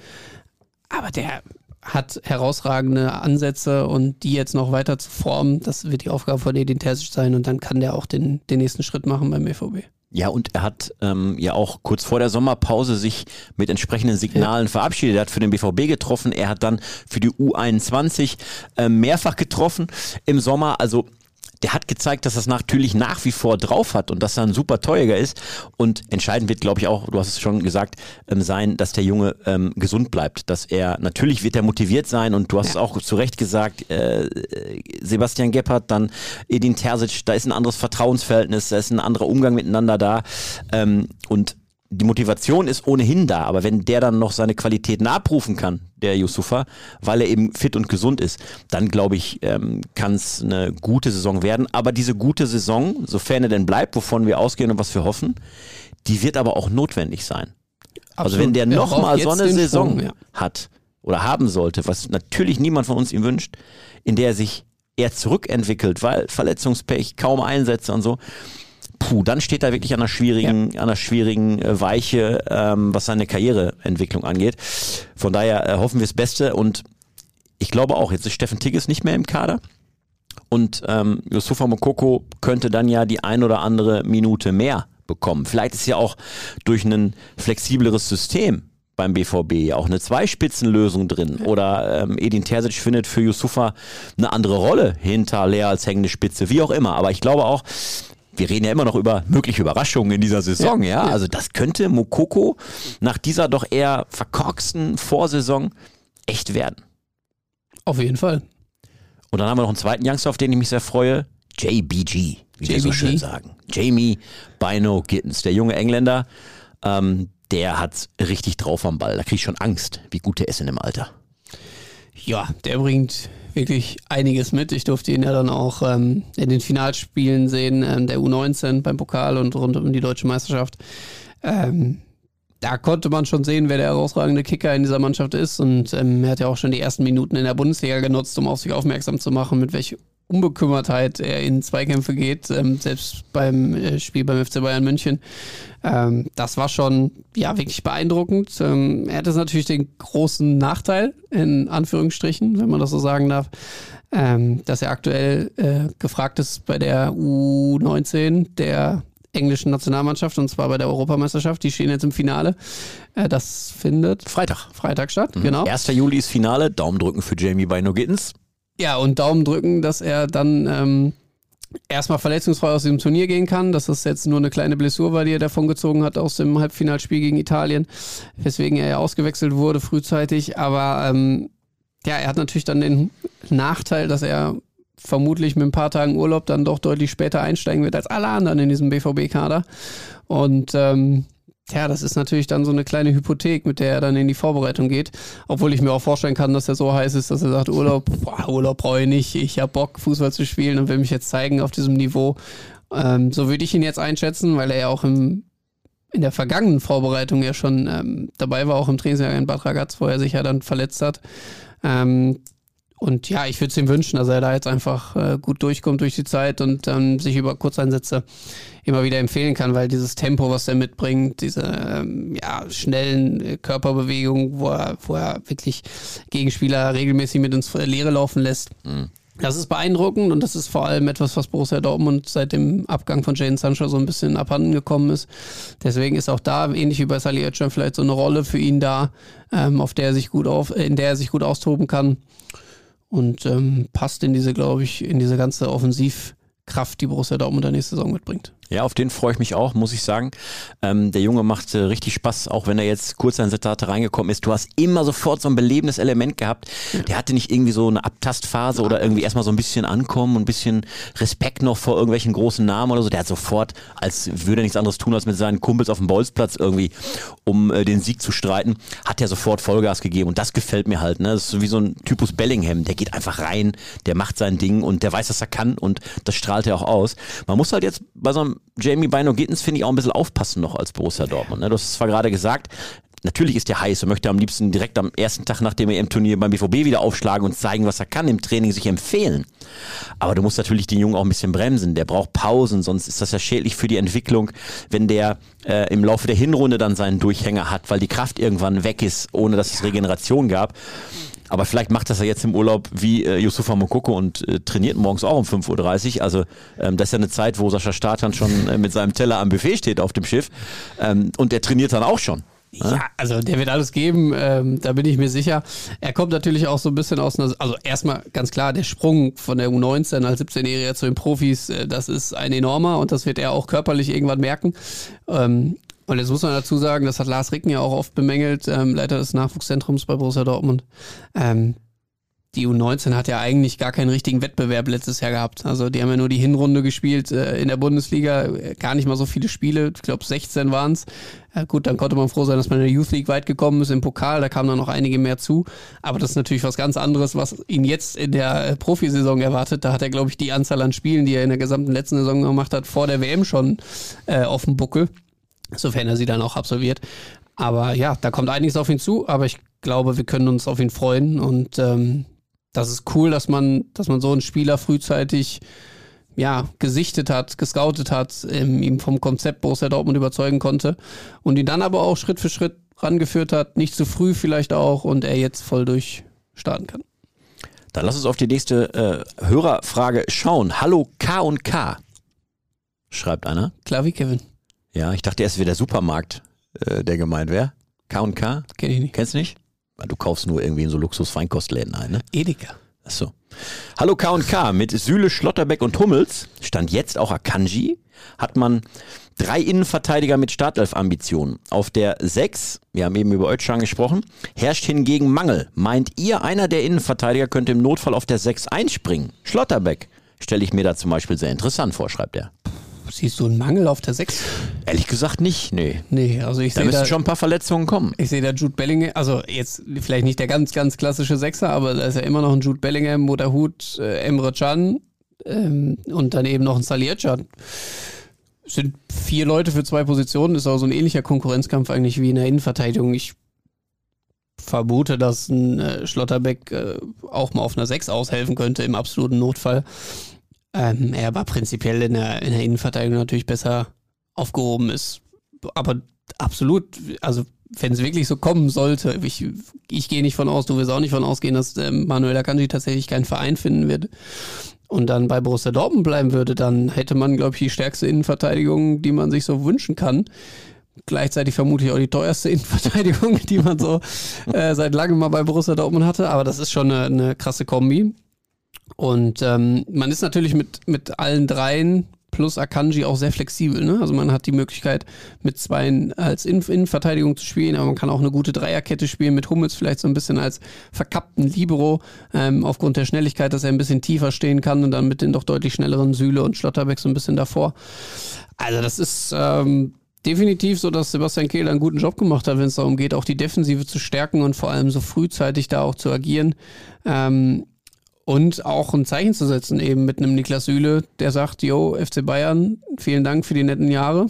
Aber der hat herausragende Ansätze und die jetzt noch weiter zu formen, das wird die Aufgabe von Edin Terzic sein und dann kann der auch den, den nächsten Schritt machen beim BVB. Ja, und er hat ähm, ja auch kurz vor der Sommerpause sich mit entsprechenden Signalen ja. verabschiedet. Er hat für den BVB getroffen. Er hat dann für die U21 äh, mehrfach getroffen im Sommer. Also der hat gezeigt, dass das natürlich nach wie vor drauf hat und dass er ein super Teuer ist. Und entscheidend wird, glaube ich, auch, du hast es schon gesagt, ähm, sein, dass der Junge ähm, gesund bleibt. Dass er, natürlich wird er motiviert sein und du hast ja. es auch zu Recht gesagt, äh, Sebastian Gebhardt, dann Edin Terzic, da ist ein anderes Vertrauensverhältnis, da ist ein anderer Umgang miteinander da. Ähm, und die Motivation ist ohnehin da, aber wenn der dann noch seine Qualitäten abrufen kann, der Yusufa, weil er eben fit und gesund ist, dann glaube ich, ähm, kann es eine gute Saison werden. Aber diese gute Saison, sofern er denn bleibt, wovon wir ausgehen und was wir hoffen, die wird aber auch notwendig sein. Absolut. Also wenn der nochmal so eine Saison Sprung, ja. hat oder haben sollte, was natürlich niemand von uns ihm wünscht, in der er sich eher zurückentwickelt, weil Verletzungspech, kaum Einsätze und so, puh, dann steht er wirklich an einer schwierigen, ja. an einer schwierigen äh, Weiche, ähm, was seine Karriereentwicklung angeht. Von daher äh, hoffen wir das Beste und ich glaube auch, jetzt ist Steffen Tigges nicht mehr im Kader. Und ähm, Yusufa Mokoko könnte dann ja die ein oder andere Minute mehr bekommen. Vielleicht ist ja auch durch ein flexibleres System beim BVB auch eine Zweispitzenlösung drin. Oder ähm, Edin Terzic findet für Yusufa eine andere Rolle hinter Lea als hängende Spitze. Wie auch immer. Aber ich glaube auch, wir reden ja immer noch über mögliche Überraschungen in dieser Saison, ja. ja? Also das könnte Mokoko nach dieser doch eher verkorksten Vorsaison echt werden. Auf jeden Fall. Und dann haben wir noch einen zweiten Youngster, auf den ich mich sehr freue. JBG, wie wir so schön sagen. Jamie Bino Gittens, der junge Engländer. Ähm, der hat richtig drauf am Ball. Da kriege ich schon Angst, wie gut der ist in dem Alter. Ja, der bringt wirklich einiges mit. Ich durfte ihn ja dann auch ähm, in den Finalspielen sehen, ähm, der U19 beim Pokal und rund um die deutsche Meisterschaft. Ähm, da konnte man schon sehen, wer der herausragende Kicker in dieser Mannschaft ist. Und ähm, er hat ja auch schon die ersten Minuten in der Bundesliga genutzt, um auf sich aufmerksam zu machen, mit welch Unbekümmertheit er in Zweikämpfe geht, ähm, selbst beim äh, Spiel beim FC Bayern München. Ähm, das war schon ja wirklich beeindruckend. Ähm, er hat jetzt natürlich den großen Nachteil, in Anführungsstrichen, wenn man das so sagen darf, ähm, dass er aktuell äh, gefragt ist bei der U19 der englischen Nationalmannschaft und zwar bei der Europameisterschaft. Die stehen jetzt im Finale. Äh, das findet Freitag. Freitag statt, mhm. genau. 1. Juli ist Finale. Daumen drücken für Jamie bei No Gittens. Ja, und Daumen drücken, dass er dann ähm, erstmal verletzungsfrei aus dem Turnier gehen kann, dass das jetzt nur eine kleine Blessur war, die er davon gezogen hat aus dem Halbfinalspiel gegen Italien, weswegen er ja ausgewechselt wurde frühzeitig. Aber ähm, ja, er hat natürlich dann den Nachteil, dass er vermutlich mit ein paar Tagen Urlaub dann doch deutlich später einsteigen wird als alle anderen in diesem BVB-Kader. Und ähm, ja, das ist natürlich dann so eine kleine Hypothek, mit der er dann in die Vorbereitung geht. Obwohl ich mir auch vorstellen kann, dass er so heiß ist, dass er sagt, Urlaub, [LAUGHS] boah, Urlaub brauche ich nicht, ich habe Bock, Fußball zu spielen und will mich jetzt zeigen auf diesem Niveau. Ähm, so würde ich ihn jetzt einschätzen, weil er ja auch im, in der vergangenen Vorbereitung ja schon ähm, dabei war, auch im Trainingsjahr in Bad Ragaz, wo er sich ja dann verletzt hat. Ähm, und ja, ich würde es ihm wünschen, dass er da jetzt einfach äh, gut durchkommt durch die Zeit und ähm, sich über Kurzeinsätze immer wieder empfehlen kann, weil dieses Tempo, was er mitbringt, diese ähm, ja, schnellen äh, Körperbewegungen, wo er, wo er wirklich Gegenspieler regelmäßig mit ins Leere laufen lässt. Mhm. Das ist beeindruckend und das ist vor allem etwas, was Borussia Dortmund seit dem Abgang von Jane Sancho so ein bisschen abhanden gekommen ist. Deswegen ist auch da, ähnlich wie bei Sally Oetschan, vielleicht so eine Rolle für ihn da, ähm, auf der er sich gut auf, in der er sich gut austoben kann und ähm, passt in diese, glaube ich, in diese ganze Offensivkraft, die Borussia Dortmund der nächste Saison mitbringt. Ja, auf den freue ich mich auch, muss ich sagen. Ähm, der Junge macht äh, richtig Spaß, auch wenn er jetzt kurz an Zitate reingekommen ist. Du hast immer sofort so ein belebendes Element gehabt. Der hatte nicht irgendwie so eine Abtastphase oder irgendwie erstmal so ein bisschen ankommen und ein bisschen Respekt noch vor irgendwelchen großen Namen oder so. Der hat sofort, als würde er nichts anderes tun, als mit seinen Kumpels auf dem Bolzplatz irgendwie, um äh, den Sieg zu streiten, hat er sofort Vollgas gegeben. Und das gefällt mir halt. Ne? Das ist wie so ein Typus Bellingham. Der geht einfach rein, der macht sein Ding und der weiß, was er kann und das strahlt er auch aus. Man muss halt jetzt bei so einem Jamie Bino Gittens finde ich auch ein bisschen aufpassen noch als Borussia Dortmund. Ne? Du hast es zwar gerade gesagt, natürlich ist der heiß und möchte am liebsten direkt am ersten Tag, nachdem er im Turnier beim BVB wieder aufschlagen und zeigen, was er kann, im Training sich empfehlen. Aber du musst natürlich den Jungen auch ein bisschen bremsen. Der braucht Pausen, sonst ist das ja schädlich für die Entwicklung, wenn der äh, im Laufe der Hinrunde dann seinen Durchhänger hat, weil die Kraft irgendwann weg ist, ohne dass es Regeneration gab. Aber vielleicht macht das ja jetzt im Urlaub wie äh, Yusufa Mokoko und äh, trainiert morgens auch um 5.30 Uhr. Also ähm, das ist ja eine Zeit, wo Sascha Statan schon äh, mit seinem Teller am Buffet steht auf dem Schiff. Ähm, und der trainiert dann auch schon. Ja, also der wird alles geben, ähm, da bin ich mir sicher. Er kommt natürlich auch so ein bisschen aus einer, also erstmal ganz klar, der Sprung von der U19 als 17-Jähriger zu den Profis, äh, das ist ein enormer und das wird er auch körperlich irgendwann merken. Ähm, und jetzt muss man dazu sagen, das hat Lars Ricken ja auch oft bemängelt, ähm, Leiter des Nachwuchszentrums bei Borussia Dortmund. Ähm, die U19 hat ja eigentlich gar keinen richtigen Wettbewerb letztes Jahr gehabt. Also die haben ja nur die Hinrunde gespielt äh, in der Bundesliga, gar nicht mal so viele Spiele, ich glaube 16 waren es. Ja, gut, dann konnte man froh sein, dass man in der Youth League weit gekommen ist im Pokal, da kamen dann noch einige mehr zu. Aber das ist natürlich was ganz anderes, was ihn jetzt in der äh, Profisaison erwartet. Da hat er, glaube ich, die Anzahl an Spielen, die er in der gesamten letzten Saison gemacht hat, vor der WM schon äh, auf dem Buckel, sofern er sie dann auch absolviert. Aber ja, da kommt einiges auf ihn zu, aber ich glaube, wir können uns auf ihn freuen und ähm, das ist cool, dass man, dass man so einen Spieler frühzeitig ja, gesichtet hat, gescoutet hat, ähm, ihm vom Konzept Borussia Dortmund überzeugen konnte und ihn dann aber auch Schritt für Schritt rangeführt hat, nicht zu früh vielleicht auch und er jetzt voll durchstarten kann. Dann lass uns auf die nächste äh, Hörerfrage schauen. Hallo K und K, schreibt einer. Klar wie Kevin. Ja, ich dachte erst wäre der Supermarkt, äh, der gemeint wäre. K und K? Kenn ich nicht. Kennst du nicht? Du kaufst nur irgendwie in so Luxus-Feinkostläden ein, ne? Edeka. Achso. Hallo K&K, mit Süle, Schlotterbeck und Hummels, stand jetzt auch Akanji, hat man drei Innenverteidiger mit Startelf-Ambitionen. Auf der 6, wir haben eben über Özcan gesprochen, herrscht hingegen Mangel. Meint ihr, einer der Innenverteidiger könnte im Notfall auf der 6 einspringen? Schlotterbeck stelle ich mir da zum Beispiel sehr interessant vor, schreibt er. Siehst du einen Mangel auf der 6? Ehrlich gesagt nicht, nee. Nee, also ich Da sehe müssen da, schon ein paar Verletzungen kommen. ich sehe da Jude Bellingham, also jetzt vielleicht nicht der ganz, ganz klassische Sechser, aber da ist ja immer noch ein Jude Bellingham, Motorhut, äh, Emre Can ähm, und dann eben noch ein Salihcan. Sind vier Leute für zwei Positionen, ist auch so ein ähnlicher Konkurrenzkampf eigentlich wie in der Innenverteidigung. Ich vermute, dass ein äh, Schlotterbeck äh, auch mal auf einer 6 aushelfen könnte im absoluten Notfall. Ähm, er aber prinzipiell in der, in der Innenverteidigung natürlich besser aufgehoben ist. Aber absolut, also wenn es wirklich so kommen sollte, ich, ich gehe nicht von aus, du wirst auch nicht von ausgehen, dass ähm, Manuel Akanji tatsächlich keinen Verein finden wird und dann bei Borussia Dortmund bleiben würde, dann hätte man, glaube ich, die stärkste Innenverteidigung, die man sich so wünschen kann. Gleichzeitig vermutlich auch die teuerste [LAUGHS] Innenverteidigung, die man so äh, seit langem mal bei Borussia Dortmund hatte. Aber das ist schon eine, eine krasse Kombi. Und ähm, man ist natürlich mit, mit allen dreien plus Akanji auch sehr flexibel. Ne? Also man hat die Möglichkeit, mit zwei als Innen- Innenverteidigung zu spielen, aber man kann auch eine gute Dreierkette spielen, mit Hummels vielleicht so ein bisschen als verkappten Libero, ähm, aufgrund der Schnelligkeit, dass er ein bisschen tiefer stehen kann und dann mit den doch deutlich schnelleren Süle und Schlotterbeck so ein bisschen davor. Also das ist ähm, definitiv so, dass Sebastian Kehl einen guten Job gemacht hat, wenn es darum geht, auch die Defensive zu stärken und vor allem so frühzeitig da auch zu agieren. Ähm, und auch ein Zeichen zu setzen, eben mit einem Niklas Süle, der sagt, yo, FC Bayern, vielen Dank für die netten Jahre.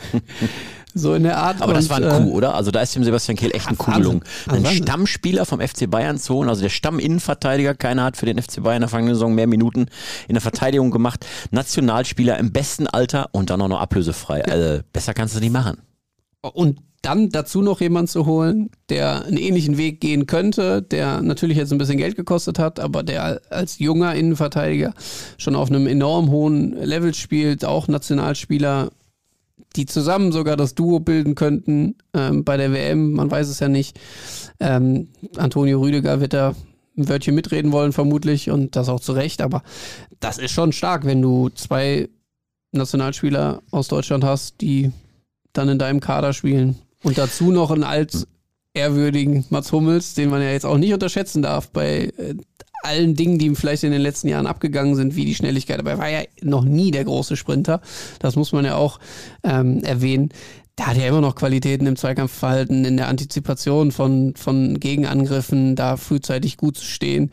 [LAUGHS] so in der Art. Aber das Und, war ein äh, Coup, oder? Also da ist dem Sebastian Kehl echt ein Coup gelungen. Ein Wahnsinn. Stammspieler vom FC Bayern zu holen, also der Stamminnenverteidiger, keiner hat für den FC Bayern in der vergangenen Saison mehr Minuten in der Verteidigung gemacht. Nationalspieler im besten Alter und dann auch noch ablösefrei. Also besser kannst du nicht machen. Und dann dazu noch jemanden zu holen, der einen ähnlichen Weg gehen könnte, der natürlich jetzt ein bisschen Geld gekostet hat, aber der als junger Innenverteidiger schon auf einem enorm hohen Level spielt, auch Nationalspieler, die zusammen sogar das Duo bilden könnten ähm, bei der WM, man weiß es ja nicht. Ähm, Antonio Rüdiger wird da ein Wörtchen mitreden wollen, vermutlich, und das auch zu Recht, aber das ist schon stark, wenn du zwei Nationalspieler aus Deutschland hast, die dann in deinem Kader spielen. Und dazu noch einen altehrwürdigen Mats Hummels, den man ja jetzt auch nicht unterschätzen darf bei äh, allen Dingen, die ihm vielleicht in den letzten Jahren abgegangen sind, wie die Schnelligkeit. Aber er war ja noch nie der große Sprinter. Das muss man ja auch ähm, erwähnen. Da hat er immer noch Qualitäten im Zweikampfverhalten, in der Antizipation von, von Gegenangriffen, da frühzeitig gut zu stehen.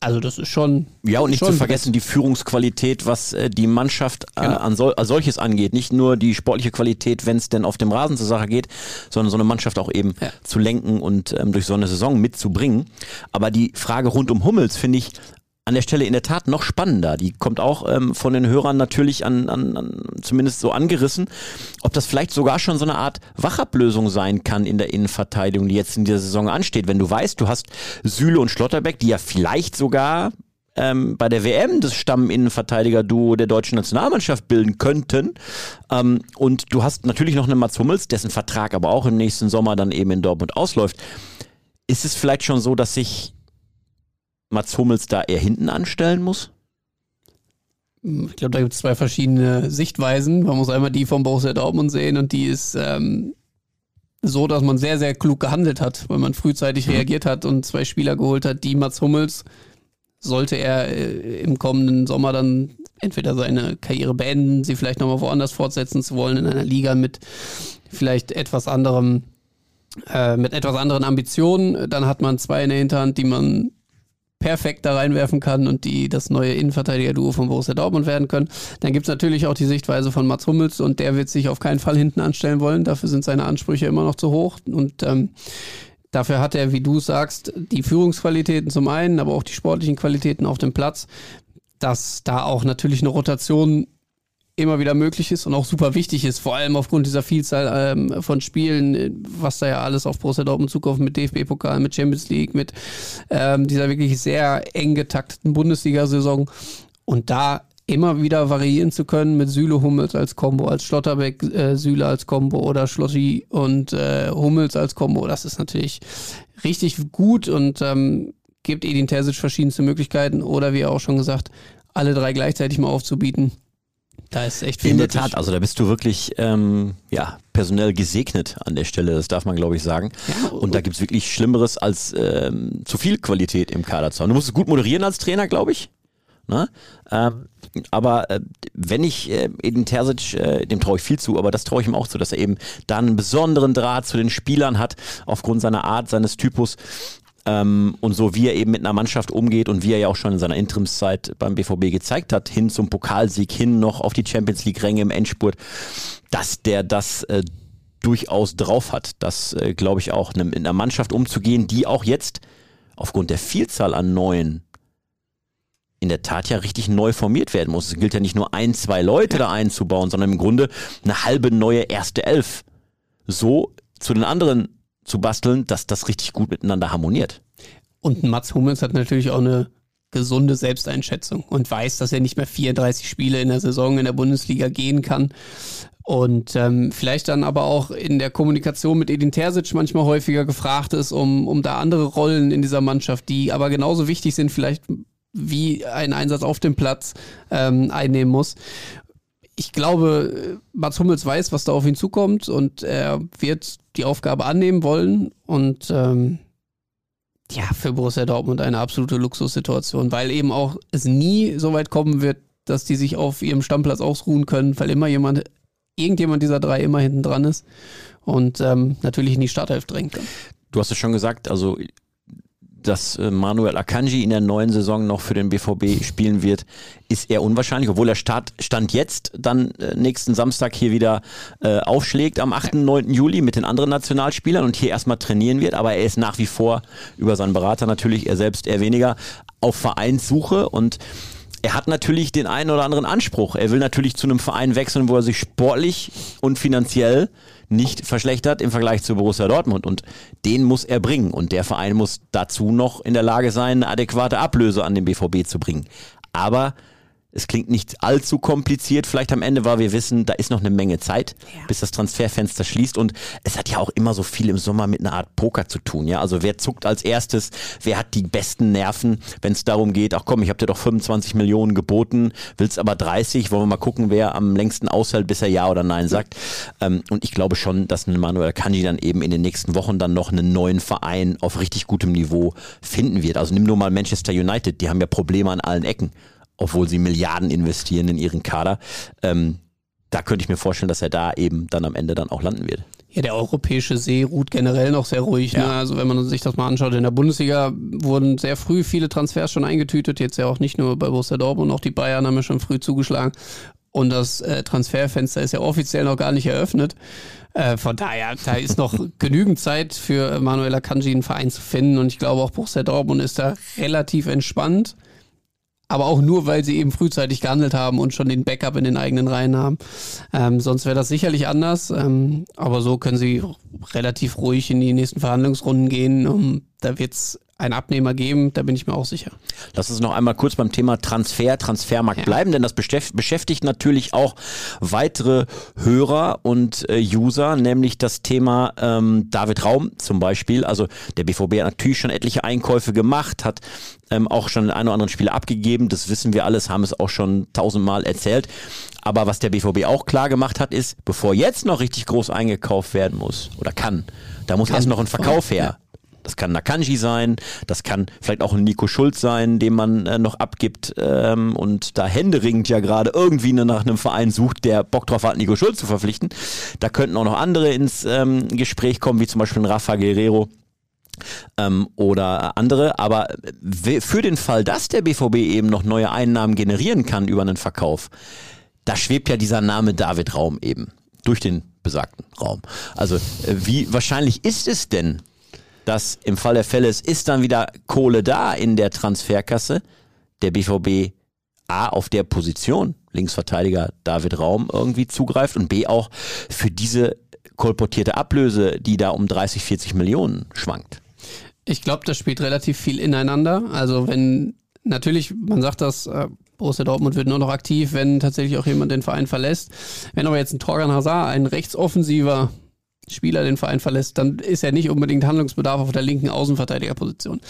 Also das ist schon. Ja, und nicht zu vergessen die Führungsqualität, was äh, die Mannschaft äh, Genau. an sol als solches angeht. Nicht nur die sportliche Qualität, wenn es denn auf dem Rasen zur Sache geht, sondern so eine Mannschaft auch eben Ja. zu lenken und ähm, durch so eine Saison mitzubringen. Aber die Frage rund um Hummels finde ich an der Stelle in der Tat noch spannender. Die kommt auch ähm, von den Hörern natürlich an, an, an zumindest so angerissen, ob das vielleicht sogar schon so eine Art Wachablösung sein kann in der Innenverteidigung, die jetzt in dieser Saison ansteht. Wenn du weißt, du hast Süle und Schlotterbeck, die ja vielleicht sogar ähm, bei der WM das Stamminnenverteidiger-Duo der deutschen Nationalmannschaft bilden könnten. Ähm, und du hast natürlich noch einen Mats Hummels, dessen Vertrag aber auch im nächsten Sommer dann eben in Dortmund ausläuft. Ist es vielleicht schon so, dass sich Mats Hummels da eher hinten anstellen muss? Ich glaube, da gibt es zwei verschiedene Sichtweisen. Man muss einmal die von Borussia Dortmund sehen und die ist ähm, so, dass man sehr, sehr klug gehandelt hat, weil man frühzeitig mhm. reagiert hat und zwei Spieler geholt hat, die Mats Hummels, sollte er äh, im kommenden Sommer dann entweder seine Karriere beenden, sie vielleicht nochmal woanders fortsetzen zu wollen, in einer Liga mit vielleicht etwas anderem, äh, mit etwas anderen Ambitionen, dann hat man zwei in der Hinterhand, die man perfekt da reinwerfen kann und die das neue Innenverteidiger-Duo von Borussia Dortmund werden können. Dann gibt es natürlich auch die Sichtweise von Mats Hummels und der wird sich auf keinen Fall hinten anstellen wollen. Dafür sind seine Ansprüche immer noch zu hoch und ähm, Dafür hat er, wie du sagst, die Führungsqualitäten zum einen, aber auch die sportlichen Qualitäten auf dem Platz, dass da auch natürlich eine Rotation immer wieder möglich ist und auch super wichtig ist, vor allem aufgrund dieser Vielzahl ähm, von Spielen, was da ja alles auf Borussia Dortmund zukommt mit DFB-Pokal, mit Champions League, mit ähm, dieser wirklich sehr eng getakteten Bundesliga-Saison. Und da immer wieder variieren zu können mit Süle Hummels als Combo, als Schlotterbeck äh, Süle als Combo oder Schlotti und äh, Hummels als Combo, das ist natürlich richtig gut und ähm, gibt Edin Terzic verschiedenste Möglichkeiten oder wie auch schon gesagt, alle drei gleichzeitig mal aufzubieten da ist echt viel In der Tat, also da bist du wirklich ähm, ja, personell gesegnet an der Stelle, das darf man glaube ich sagen. Ja, und da gibt es wirklich Schlimmeres als ähm, zu viel Qualität im Kader zu haben. Du musst es gut moderieren als Trainer, glaube ich. Ne? Ähm, aber äh, wenn ich äh, Edin Terzic, äh, dem traue ich viel zu, aber das traue ich ihm auch zu, dass er eben da einen besonderen Draht zu den Spielern hat, aufgrund seiner Art, seines Typus. Ähm, und so wie er eben mit einer Mannschaft umgeht und wie er ja auch schon in seiner Interimszeit beim BVB gezeigt hat, hin zum Pokalsieg, hin noch auf die Champions League-Ränge im Endspurt, dass der das äh, durchaus drauf hat. Das äh, glaube ich auch, ne, in einer Mannschaft umzugehen, die auch jetzt aufgrund der Vielzahl an neuen in der Tat ja richtig neu formiert werden muss. Es gilt ja nicht nur ein, zwei Leute da einzubauen, sondern im Grunde eine halbe neue erste Elf. So zu den anderen zu basteln, dass das richtig gut miteinander harmoniert. Und Mats Hummels hat natürlich auch eine gesunde Selbsteinschätzung und weiß, dass er nicht mehr 34 Spiele in der Saison in der Bundesliga gehen kann. Und ähm, vielleicht dann aber auch in der Kommunikation mit Edin Terzic manchmal häufiger gefragt ist, um, um da andere Rollen in dieser Mannschaft, die aber genauso wichtig sind, vielleicht wie ein Einsatz auf dem Platz ähm, einnehmen muss ich glaube, Mats Hummels weiß, was da auf ihn zukommt und er wird die Aufgabe annehmen wollen und ähm, ja, für Borussia Dortmund eine absolute Luxussituation, weil eben auch es nie so weit kommen wird, dass die sich auf ihrem Stammplatz ausruhen können, weil immer jemand, irgendjemand dieser drei immer hinten dran ist und ähm, natürlich in die Startelf kann. Du hast es schon gesagt, also dass äh, Manuel Akanji in der neuen Saison noch für den BVB spielen wird, ist eher unwahrscheinlich, obwohl er Start, Stand jetzt dann äh, nächsten Samstag hier wieder äh, aufschlägt am 8. 9. Juli mit den anderen Nationalspielern und hier erstmal trainieren wird, aber er ist nach wie vor über seinen Berater natürlich, er selbst eher weniger, auf Vereinssuche und er hat natürlich den einen oder anderen Anspruch. Er will natürlich zu einem Verein wechseln, wo er sich sportlich und finanziell nicht verschlechtert im Vergleich zu Borussia Dortmund. Und den muss er bringen. Und der Verein muss dazu noch in der Lage sein, eine adäquate Ablöse an den BVB zu bringen. Aber es klingt nicht allzu kompliziert vielleicht am Ende, weil wir wissen, da ist noch eine Menge Zeit, ja. bis das Transferfenster schließt. Und es hat ja auch immer so viel im Sommer mit einer Art Poker zu tun. Ja, also wer zuckt als erstes, wer hat die besten Nerven, wenn es darum geht, ach komm, ich habe dir doch 25 Millionen geboten, willst aber 30, wollen wir mal gucken, wer am längsten aushält, bis er Ja oder Nein sagt. Ähm, und ich glaube schon, dass ein Manuel Kanji dann eben in den nächsten Wochen dann noch einen neuen Verein auf richtig gutem Niveau finden wird. Also nimm nur mal Manchester United, die haben ja Probleme an allen Ecken obwohl sie Milliarden investieren in ihren Kader. Ähm, da könnte ich mir vorstellen, dass er da eben dann am Ende dann auch landen wird. Ja, der europäische See ruht generell noch sehr ruhig. Ne? Ja. Ne? Also wenn man sich das mal anschaut, in der Bundesliga wurden sehr früh viele Transfers schon eingetütet. Jetzt ja auch nicht nur bei Borussia Dortmund, auch die Bayern haben ja schon früh zugeschlagen. Und das äh, Transferfenster ist ja offiziell noch gar nicht eröffnet. Äh, von daher, da ist noch [LAUGHS] genügend Zeit für Manuel Akanji einen Verein zu finden. Und ich glaube auch Borussia Dortmund ist da relativ entspannt aber auch nur, weil sie eben frühzeitig gehandelt haben und schon den Backup in den eigenen Reihen haben. Ähm, sonst wäre das sicherlich anders, ähm, aber so können sie relativ ruhig in die nächsten Verhandlungsrunden gehen. Um, da wird es einen Abnehmer geben, da bin ich mir auch sicher. Lass uns noch einmal kurz beim Thema Transfer, Transfermarkt ja. bleiben, denn das beschäftigt natürlich auch weitere Hörer und äh, User, nämlich das Thema ähm, David Raum zum Beispiel. Also der BVB hat natürlich schon etliche Einkäufe gemacht, hat ähm, auch schon den einen oder anderen Spieler abgegeben. Das wissen wir alles, haben es auch schon tausendmal erzählt. Aber was der BVB auch klar gemacht hat, ist, bevor jetzt noch richtig groß eingekauft werden muss oder kann, da muss erst noch ein Verkauf her. Das kann Nakanji sein, das kann vielleicht auch ein Nico Schulz sein, den man äh, noch abgibt ähm, und da händeringend ja gerade irgendwie nach einem Verein sucht, der Bock drauf hat, Nico Schulz zu verpflichten. Da könnten auch noch andere ins ähm, Gespräch kommen, wie zum Beispiel ein Rafa Guerrero, ähm, oder andere. Aber für den Fall, dass der BVB eben noch neue Einnahmen generieren kann über einen Verkauf, da schwebt ja dieser Name David Raum eben durch den besagten Raum. Also äh, wie wahrscheinlich ist es denn, dass im Fall der Fälle es ist dann wieder Kohle da in der Transferkasse, der BVB A auf der Position, Linksverteidiger David Raum irgendwie zugreift und B auch für diese kolportierte Ablöse, die da um 30, 40 Millionen schwankt. Ich glaube, das spielt relativ viel ineinander. Also wenn natürlich, man sagt das, äh, Borussia Dortmund wird nur noch aktiv, wenn tatsächlich auch jemand den Verein verlässt. Wenn aber jetzt ein Torgan Hazard, ein rechtsoffensiver Spieler den Verein verlässt, dann ist ja nicht unbedingt Handlungsbedarf auf der linken Außenverteidigerposition.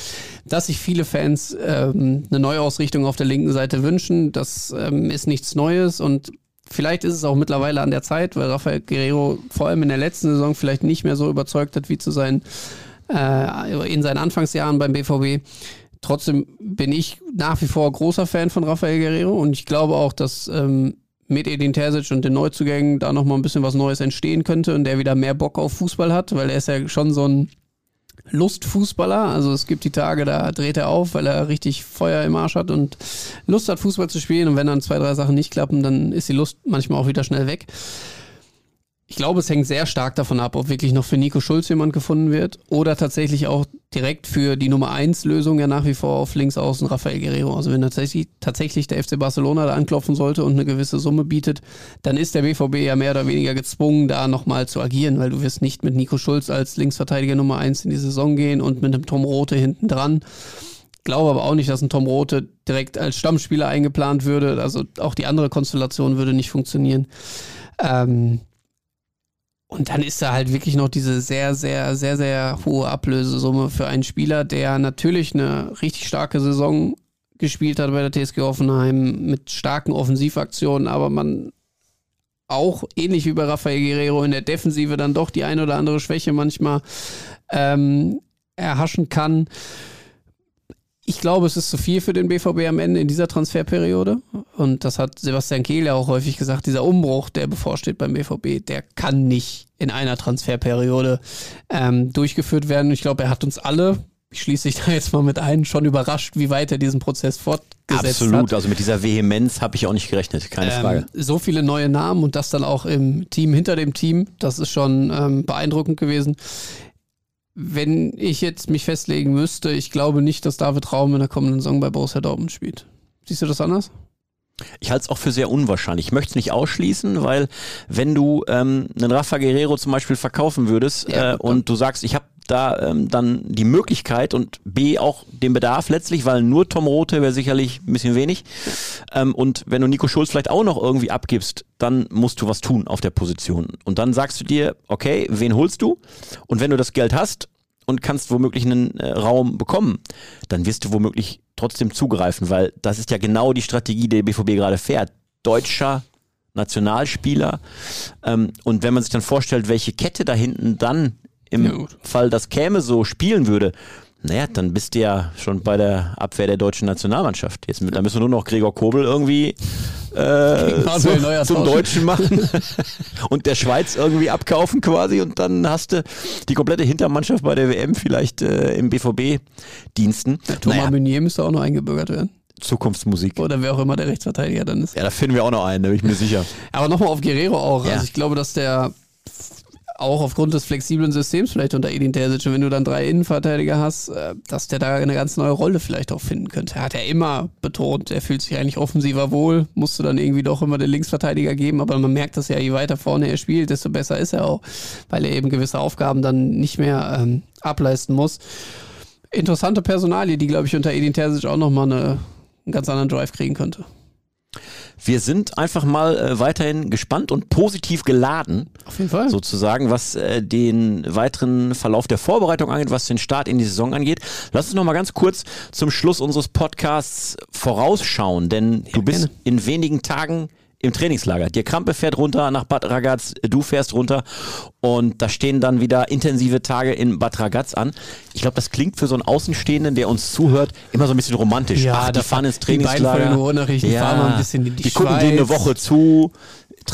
Dass sich viele Fans ähm, eine Neuausrichtung auf der linken Seite wünschen, das ähm, ist nichts Neues und vielleicht ist es auch mittlerweile an der Zeit, weil Rafael Guerrero vor allem in der letzten Saison vielleicht nicht mehr so überzeugt hat wie zu seinen äh, in seinen Anfangsjahren beim BVB. Trotzdem bin ich nach wie vor großer Fan von Rafael Guerrero und ich glaube auch, dass ähm, mit Edin Terzic und den Neuzugängen da nochmal ein bisschen was Neues entstehen könnte und der wieder mehr Bock auf Fußball hat, weil er ist ja schon so ein Lustfußballer. Also es gibt die Tage, da dreht er auf, weil er richtig Feuer im Arsch hat und Lust hat, Fußball zu spielen. Und wenn dann zwei, drei Sachen nicht klappen, dann ist die Lust manchmal auch wieder schnell weg. Ich glaube, es hängt sehr stark davon ab, ob wirklich noch für Nico Schulz jemand gefunden wird oder tatsächlich auch direkt für die Nummer 1 Lösung ja nach wie vor auf links außen Rafael Guerrero. Also wenn tatsächlich, tatsächlich der FC Barcelona da anklopfen sollte und eine gewisse Summe bietet, dann ist der BVB ja mehr oder weniger gezwungen, da nochmal zu agieren, weil du wirst nicht mit Nico Schulz als Linksverteidiger Nummer 1 in die Saison gehen und mit einem Tom Rote hinten dran glaube aber auch nicht, dass ein Tom Rote direkt als Stammspieler eingeplant würde. Also auch die andere Konstellation würde nicht funktionieren. Ähm, und dann ist da halt wirklich noch diese sehr, sehr, sehr, sehr hohe Ablösesumme für einen Spieler, der natürlich eine richtig starke Saison gespielt hat bei der TSG Offenheim mit starken Offensivaktionen, aber man auch ähnlich wie bei Rafael Guerrero in der Defensive dann doch die eine oder andere Schwäche manchmal ähm, erhaschen kann ich glaube, es ist zu viel für den BVB am Ende in dieser Transferperiode. Und das hat Sebastian Kehl ja auch häufig gesagt. Dieser Umbruch, der bevorsteht beim BVB, der kann nicht in einer Transferperiode ähm, durchgeführt werden. Ich glaube, er hat uns alle, ich schließe dich [LAUGHS] da jetzt mal mit ein, schon überrascht, wie weit er diesen Prozess fortgesetzt Absolut. hat. Absolut, also mit dieser Vehemenz habe ich auch nicht gerechnet, keine ähm, Frage. So viele neue Namen und das dann auch im Team hinter dem Team, das ist schon ähm, beeindruckend gewesen wenn ich jetzt mich festlegen müsste, ich glaube nicht, dass David Raum in der kommenden Saison bei Borussia Dortmund spielt. Siehst du das anders? Ich halte es auch für sehr unwahrscheinlich. Ich möchte es nicht ausschließen, weil wenn du ähm, einen Rafa Guerrero zum Beispiel verkaufen würdest ja, äh, und du sagst, ich habe da ähm, dann die Möglichkeit und B auch den Bedarf letztlich, weil nur Tom Rote wäre sicherlich ein bisschen wenig. Ähm, und wenn du Nico Schulz vielleicht auch noch irgendwie abgibst, dann musst du was tun auf der Position. Und dann sagst du dir, okay, wen holst du? Und wenn du das Geld hast und kannst womöglich einen äh, Raum bekommen, dann wirst du womöglich trotzdem zugreifen, weil das ist ja genau die Strategie, die der BVB gerade fährt. Deutscher Nationalspieler. Ähm, und wenn man sich dann vorstellt, welche Kette da hinten dann im ja, Fall das käme so spielen würde, naja, dann bist du ja schon bei der Abwehr der deutschen Nationalmannschaft. Jetzt, da müssen wir nur noch Gregor Kobel irgendwie äh, [LAUGHS] so, zum Deutschen machen [LAUGHS] und der Schweiz irgendwie abkaufen quasi und dann hast du die komplette Hintermannschaft bei der WM vielleicht äh, im BVB-Diensten. Thomas naja. Meunier müsste auch noch eingebürgert werden. Zukunftsmusik. Oder wer auch immer der Rechtsverteidiger dann ist. Ja, da finden wir auch noch einen, da bin ich mir sicher. Aber nochmal auf Guerrero auch. Ja. Also ich glaube, dass der auch aufgrund des flexiblen Systems vielleicht unter Edin Terzic, wenn du dann drei Innenverteidiger hast, äh, dass der da eine ganz neue Rolle vielleicht auch finden könnte. Er hat ja immer betont, er fühlt sich eigentlich offensiver wohl, musst du dann irgendwie doch immer den Linksverteidiger geben, aber man merkt das ja, je weiter vorne er spielt, desto besser ist er auch, weil er eben gewisse Aufgaben dann nicht mehr ähm, ableisten muss. interessante Personalie, die, glaube ich, unter Edin Terzic auch nochmal eine, einen ganz anderen Drive kriegen könnte. Wir sind einfach mal äh, weiterhin gespannt und positiv geladen. Auf jeden Fall. Sozusagen, was äh, den weiteren Verlauf der Vorbereitung angeht, was den Start in die Saison angeht. Lass uns noch mal ganz kurz zum Schluss unseres Podcasts vorausschauen, denn ja, du bist gerne. in wenigen Tagen im Trainingslager. Dir Krampe fährt runter nach Bad Ragaz, du fährst runter und da stehen dann wieder intensive Tage in Bad Ragaz an. Ich glaube, das klingt für so einen Außenstehenden, der uns zuhört, immer so ein bisschen romantisch. Ja, Ach, die fahren ins Trainingslager. Die, ja, fahren mal ein bisschen in die, die gucken dir eine Woche zu,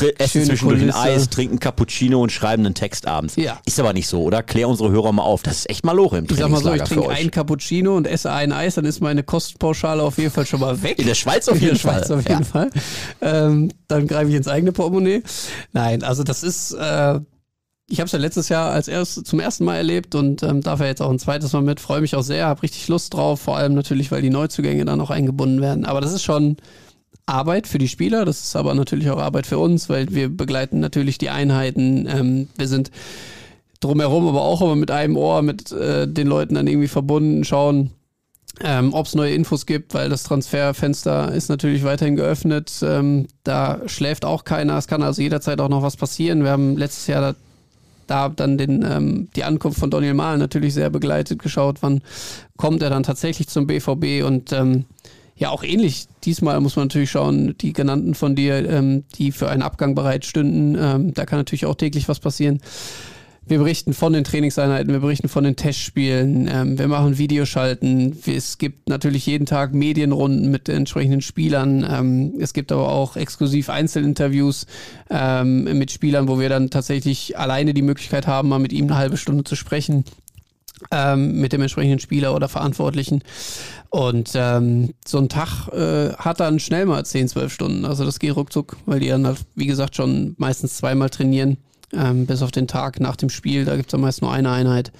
essen zwischendurch ein Eis, trinken Cappuccino und schreiben einen Text abends. Ja. Ist aber nicht so, oder? Klär unsere Hörer mal auf. Das ist echt mal Lore im Ich sag mal so, ich trinke ein Cappuccino und esse ein Eis, dann ist meine Kostpauschale auf jeden Fall schon mal weg. In der Schweiz auf jeden Fall. In der Schweiz auf jeden ja. Fall. Ähm, dann greife ich ins eigene Portemonnaie. Nein, also das ist... Äh, ich habe es ja letztes Jahr als erst, zum ersten Mal erlebt und ähm, darf ja jetzt auch ein zweites Mal mit. Freue mich auch sehr, habe richtig Lust drauf, vor allem natürlich, weil die Neuzugänge dann auch eingebunden werden. Aber das ist schon, Arbeit für die Spieler, das ist aber natürlich auch Arbeit für uns, weil wir begleiten natürlich die Einheiten. Ähm, wir sind drumherum, aber auch immer mit einem Ohr mit äh, den Leuten dann irgendwie verbunden, schauen, ähm, ob es neue Infos gibt, weil das Transferfenster ist natürlich weiterhin geöffnet. Ähm, da schläft auch keiner. Es kann also jederzeit auch noch was passieren. Wir haben letztes Jahr da, da dann den, ähm, die Ankunft von Daniel Mahlen natürlich sehr begleitet, geschaut, wann kommt er dann tatsächlich zum BVB und ähm, ja, auch ähnlich. Diesmal muss man natürlich schauen, die genannten von dir, ähm, die für einen Abgang bereit stünden, ähm, da kann natürlich auch täglich was passieren. Wir berichten von den Trainingseinheiten, wir berichten von den Testspielen, ähm, wir machen Videoschalten. Es gibt natürlich jeden Tag Medienrunden mit entsprechenden Spielern. Ähm, es gibt aber auch exklusiv Einzelinterviews ähm, mit Spielern, wo wir dann tatsächlich alleine die Möglichkeit haben, mal mit ihm eine halbe Stunde zu sprechen ähm, mit dem entsprechenden Spieler oder Verantwortlichen. Und ähm, so ein Tag äh, hat dann schnell mal 10, 12 Stunden. Also das geht ruckzuck, weil die dann, halt, wie gesagt, schon meistens zweimal trainieren, ähm, bis auf den Tag nach dem Spiel. Da gibt es dann meist nur eine Einheit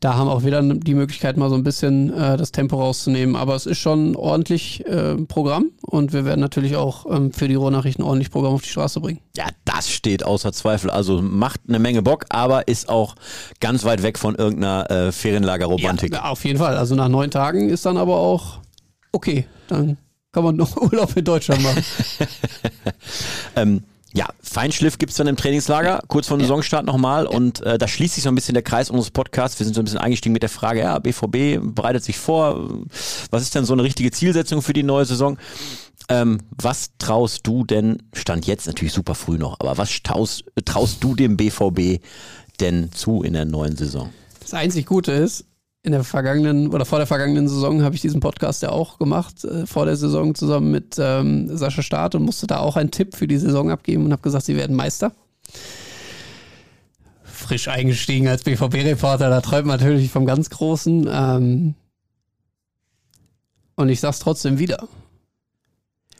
da haben auch wieder die Möglichkeit, mal so ein bisschen äh, das Tempo rauszunehmen. Aber es ist schon ordentlich äh, Programm und wir werden natürlich auch ähm, für die Ruhrnachrichten ordentlich Programm auf die Straße bringen. Ja, das steht außer Zweifel. Also macht eine Menge Bock, aber ist auch ganz weit weg von irgendeiner äh, Ferienlagerromantik. Ja, auf jeden Fall. Also nach neun Tagen ist dann aber auch okay. Dann kann man noch [LAUGHS] Urlaub in Deutschland machen. [LAUGHS] ähm, ja, Feinschliff gibt's dann im Trainingslager, kurz vor dem ja. Saisonstart nochmal. Und äh, da schließt sich so ein bisschen der Kreis unseres Podcasts. Wir sind so ein bisschen eingestiegen mit der Frage, ja, BVB bereitet sich vor. Was ist denn so eine richtige Zielsetzung für die neue Saison? Ähm, was traust du denn, stand jetzt natürlich super früh noch, aber was traust, traust du dem BVB denn zu in der neuen Saison? Das einzig Gute ist, in der vergangenen oder vor der vergangenen Saison habe ich diesen Podcast ja auch gemacht, äh, vor der Saison zusammen mit ähm, Sascha Staat und musste da auch einen Tipp für die Saison abgeben und habe gesagt, sie werden Meister. Frisch eingestiegen als BVB-Reporter, da träumt man natürlich vom ganz Großen. Ähm, und ich sag's trotzdem wieder.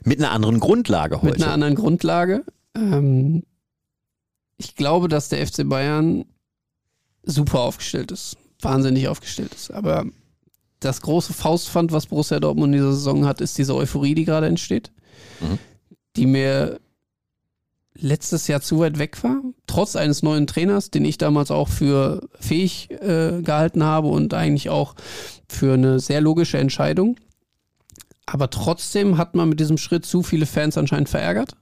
Mit einer anderen Grundlage heute. Mit einer anderen Grundlage. Ähm, ich glaube, dass der FC Bayern super aufgestellt ist wahnsinnig aufgestellt ist. Aber das große Faustpfand, was Borussia Dortmund in dieser Saison hat, ist diese Euphorie, die gerade entsteht, mhm. die mir letztes Jahr zu weit weg war, trotz eines neuen Trainers, den ich damals auch für fähig äh, gehalten habe und eigentlich auch für eine sehr logische Entscheidung. Aber trotzdem hat man mit diesem Schritt zu viele Fans anscheinend verärgert,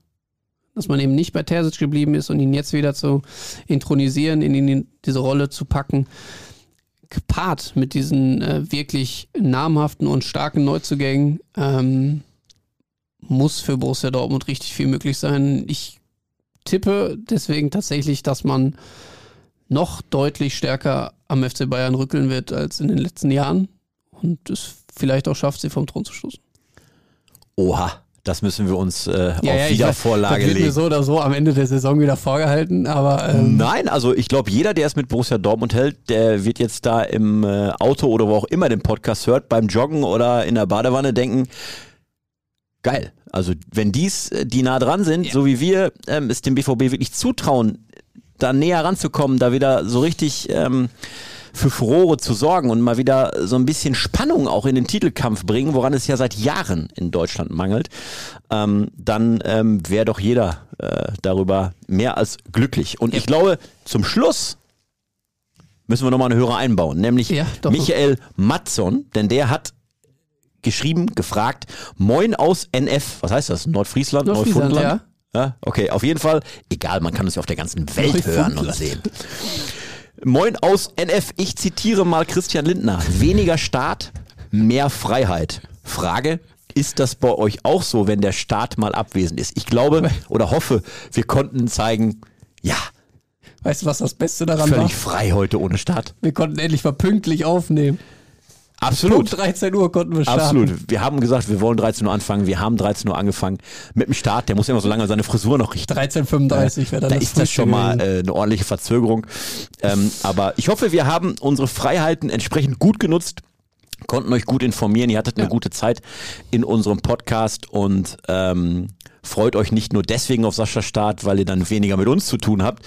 dass man eben nicht bei Terzic geblieben ist und ihn jetzt wieder zu intronisieren, in ihn diese Rolle zu packen gepaart mit diesen äh, wirklich namhaften und starken Neuzugängen ähm, muss für Borussia Dortmund richtig viel möglich sein. Ich tippe deswegen tatsächlich, dass man noch deutlich stärker am FC Bayern rückeln wird als in den letzten Jahren und es vielleicht auch schafft, sie vom Thron zu stoßen. Oha, das müssen wir uns äh, ja, auf ja, Wiedervorlage legen. Das wird mir so oder so am Ende der Saison wieder vorgehalten, aber. Ähm Nein, also ich glaube, jeder, der es mit Borussia Dortmund hält, der wird jetzt da im äh, Auto oder wo auch immer den Podcast hört, beim Joggen oder in der Badewanne denken, geil. Also wenn dies, äh, die nah dran sind, ja. so wie wir, ähm, es dem BVB wirklich zutrauen, da näher ranzukommen, da wieder so richtig. Ähm, für Furore zu sorgen und mal wieder so ein bisschen Spannung auch in den Titelkampf bringen, woran es ja seit Jahren in Deutschland mangelt, ähm, dann ähm, wäre doch jeder äh, darüber mehr als glücklich. Und ja. ich glaube, zum Schluss müssen wir nochmal einen Hörer einbauen, nämlich Ja. Michael Matzon, denn der hat geschrieben, gefragt, Moin aus NF, was heißt das? Nordfriesland, Nordfriesland, Neufundland? Ja, okay, auf jeden Fall, egal, man kann uns ja auf der ganzen Welt hören und sehen. Moin aus NF, ich zitiere mal Christian Lindner. Weniger Staat, mehr Freiheit. Frage, ist das bei euch auch so, wenn der Staat mal abwesend ist? Ich glaube oder hoffe, wir konnten zeigen, ja, Weißt du, was das Beste daran war? völlig frei heute ohne Staat. Wir konnten endlich mal pünktlich aufnehmen. Absolut. Punkt 13 Uhr konnten wir starten. Absolut. Wir haben gesagt, wir wollen 13 Uhr anfangen. Wir haben 13 Uhr angefangen mit dem Start. Der muss immer so lange seine Frisur noch richten. 13.35 wäre dann Da das ist das schon mal äh, eine ordentliche Verzögerung. Ähm, aber ich hoffe, wir haben unsere Freiheiten entsprechend gut genutzt, konnten euch gut informieren. Ihr hattet eine Ja. gute Zeit in unserem Podcast und ähm, freut euch nicht nur deswegen auf Sascha Start, weil ihr dann weniger mit uns zu tun habt,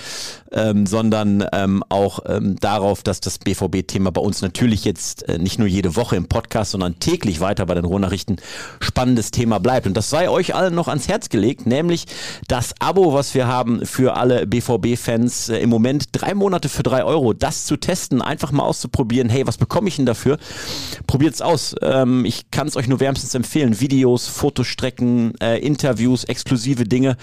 ähm, sondern ähm, auch ähm, darauf, dass das BVB-Thema bei uns natürlich jetzt äh, nicht nur jede Woche im Podcast, sondern täglich weiter bei den Ruhrnachrichten spannendes Thema bleibt. Und das sei euch allen noch ans Herz gelegt, nämlich das Abo, was wir haben für alle BVB-Fans äh, im Moment drei Monate für drei Euro, das zu testen, einfach mal auszuprobieren. Hey, was bekomme ich denn dafür? Probiert's aus. Ähm, ich kann es euch nur wärmstens empfehlen. Videos, Fotostrecken, äh, Interviews, exklusive Dinge,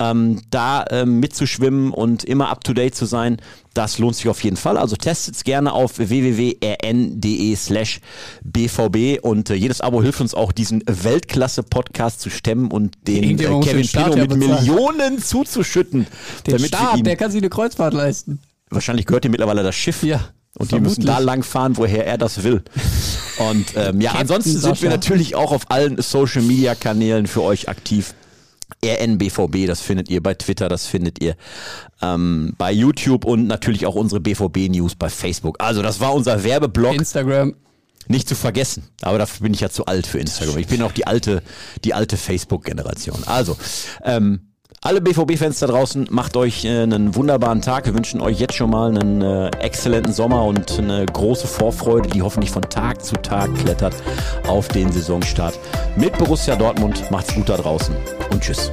ähm, da ähm, mitzuschwimmen und immer up to date zu sein. Das lohnt sich auf jeden Fall. Also testet's gerne auf www.rn.de slash bvb und äh, jedes Abo hilft uns auch, diesen Weltklasse-Podcast zu stemmen und den äh, Kevin Pino mit. Millionen zuzuschütten. Den Staat, der kann sich eine Kreuzfahrt leisten. wahrscheinlich gehört ihm mittlerweile das Schiff. Ja, Und die müssen vermutlich. da lang fahren, woher er das will. Und ähm, ja, ansonsten sind wir natürlich auch auf allen Social Media Kanälen für euch aktiv. RNBVB, das findet ihr bei Twitter, das findet ihr ähm, bei YouTube und natürlich auch unsere BVB News bei Facebook. Also das war unser Werbeblock, Instagram. nicht zu vergessen. Aber dafür bin ich ja zu alt für Instagram. Ich bin auch die alte, die alte Facebook-Generation. Also ähm, alle BVB-Fans da draußen, macht euch äh, einen wunderbaren Tag. Wir wünschen euch jetzt schon mal einen äh, exzellenten Sommer und eine große Vorfreude, die hoffentlich von Tag zu Tag klettert auf den Saisonstart mit Borussia Dortmund. Macht's gut da draußen und tschüss.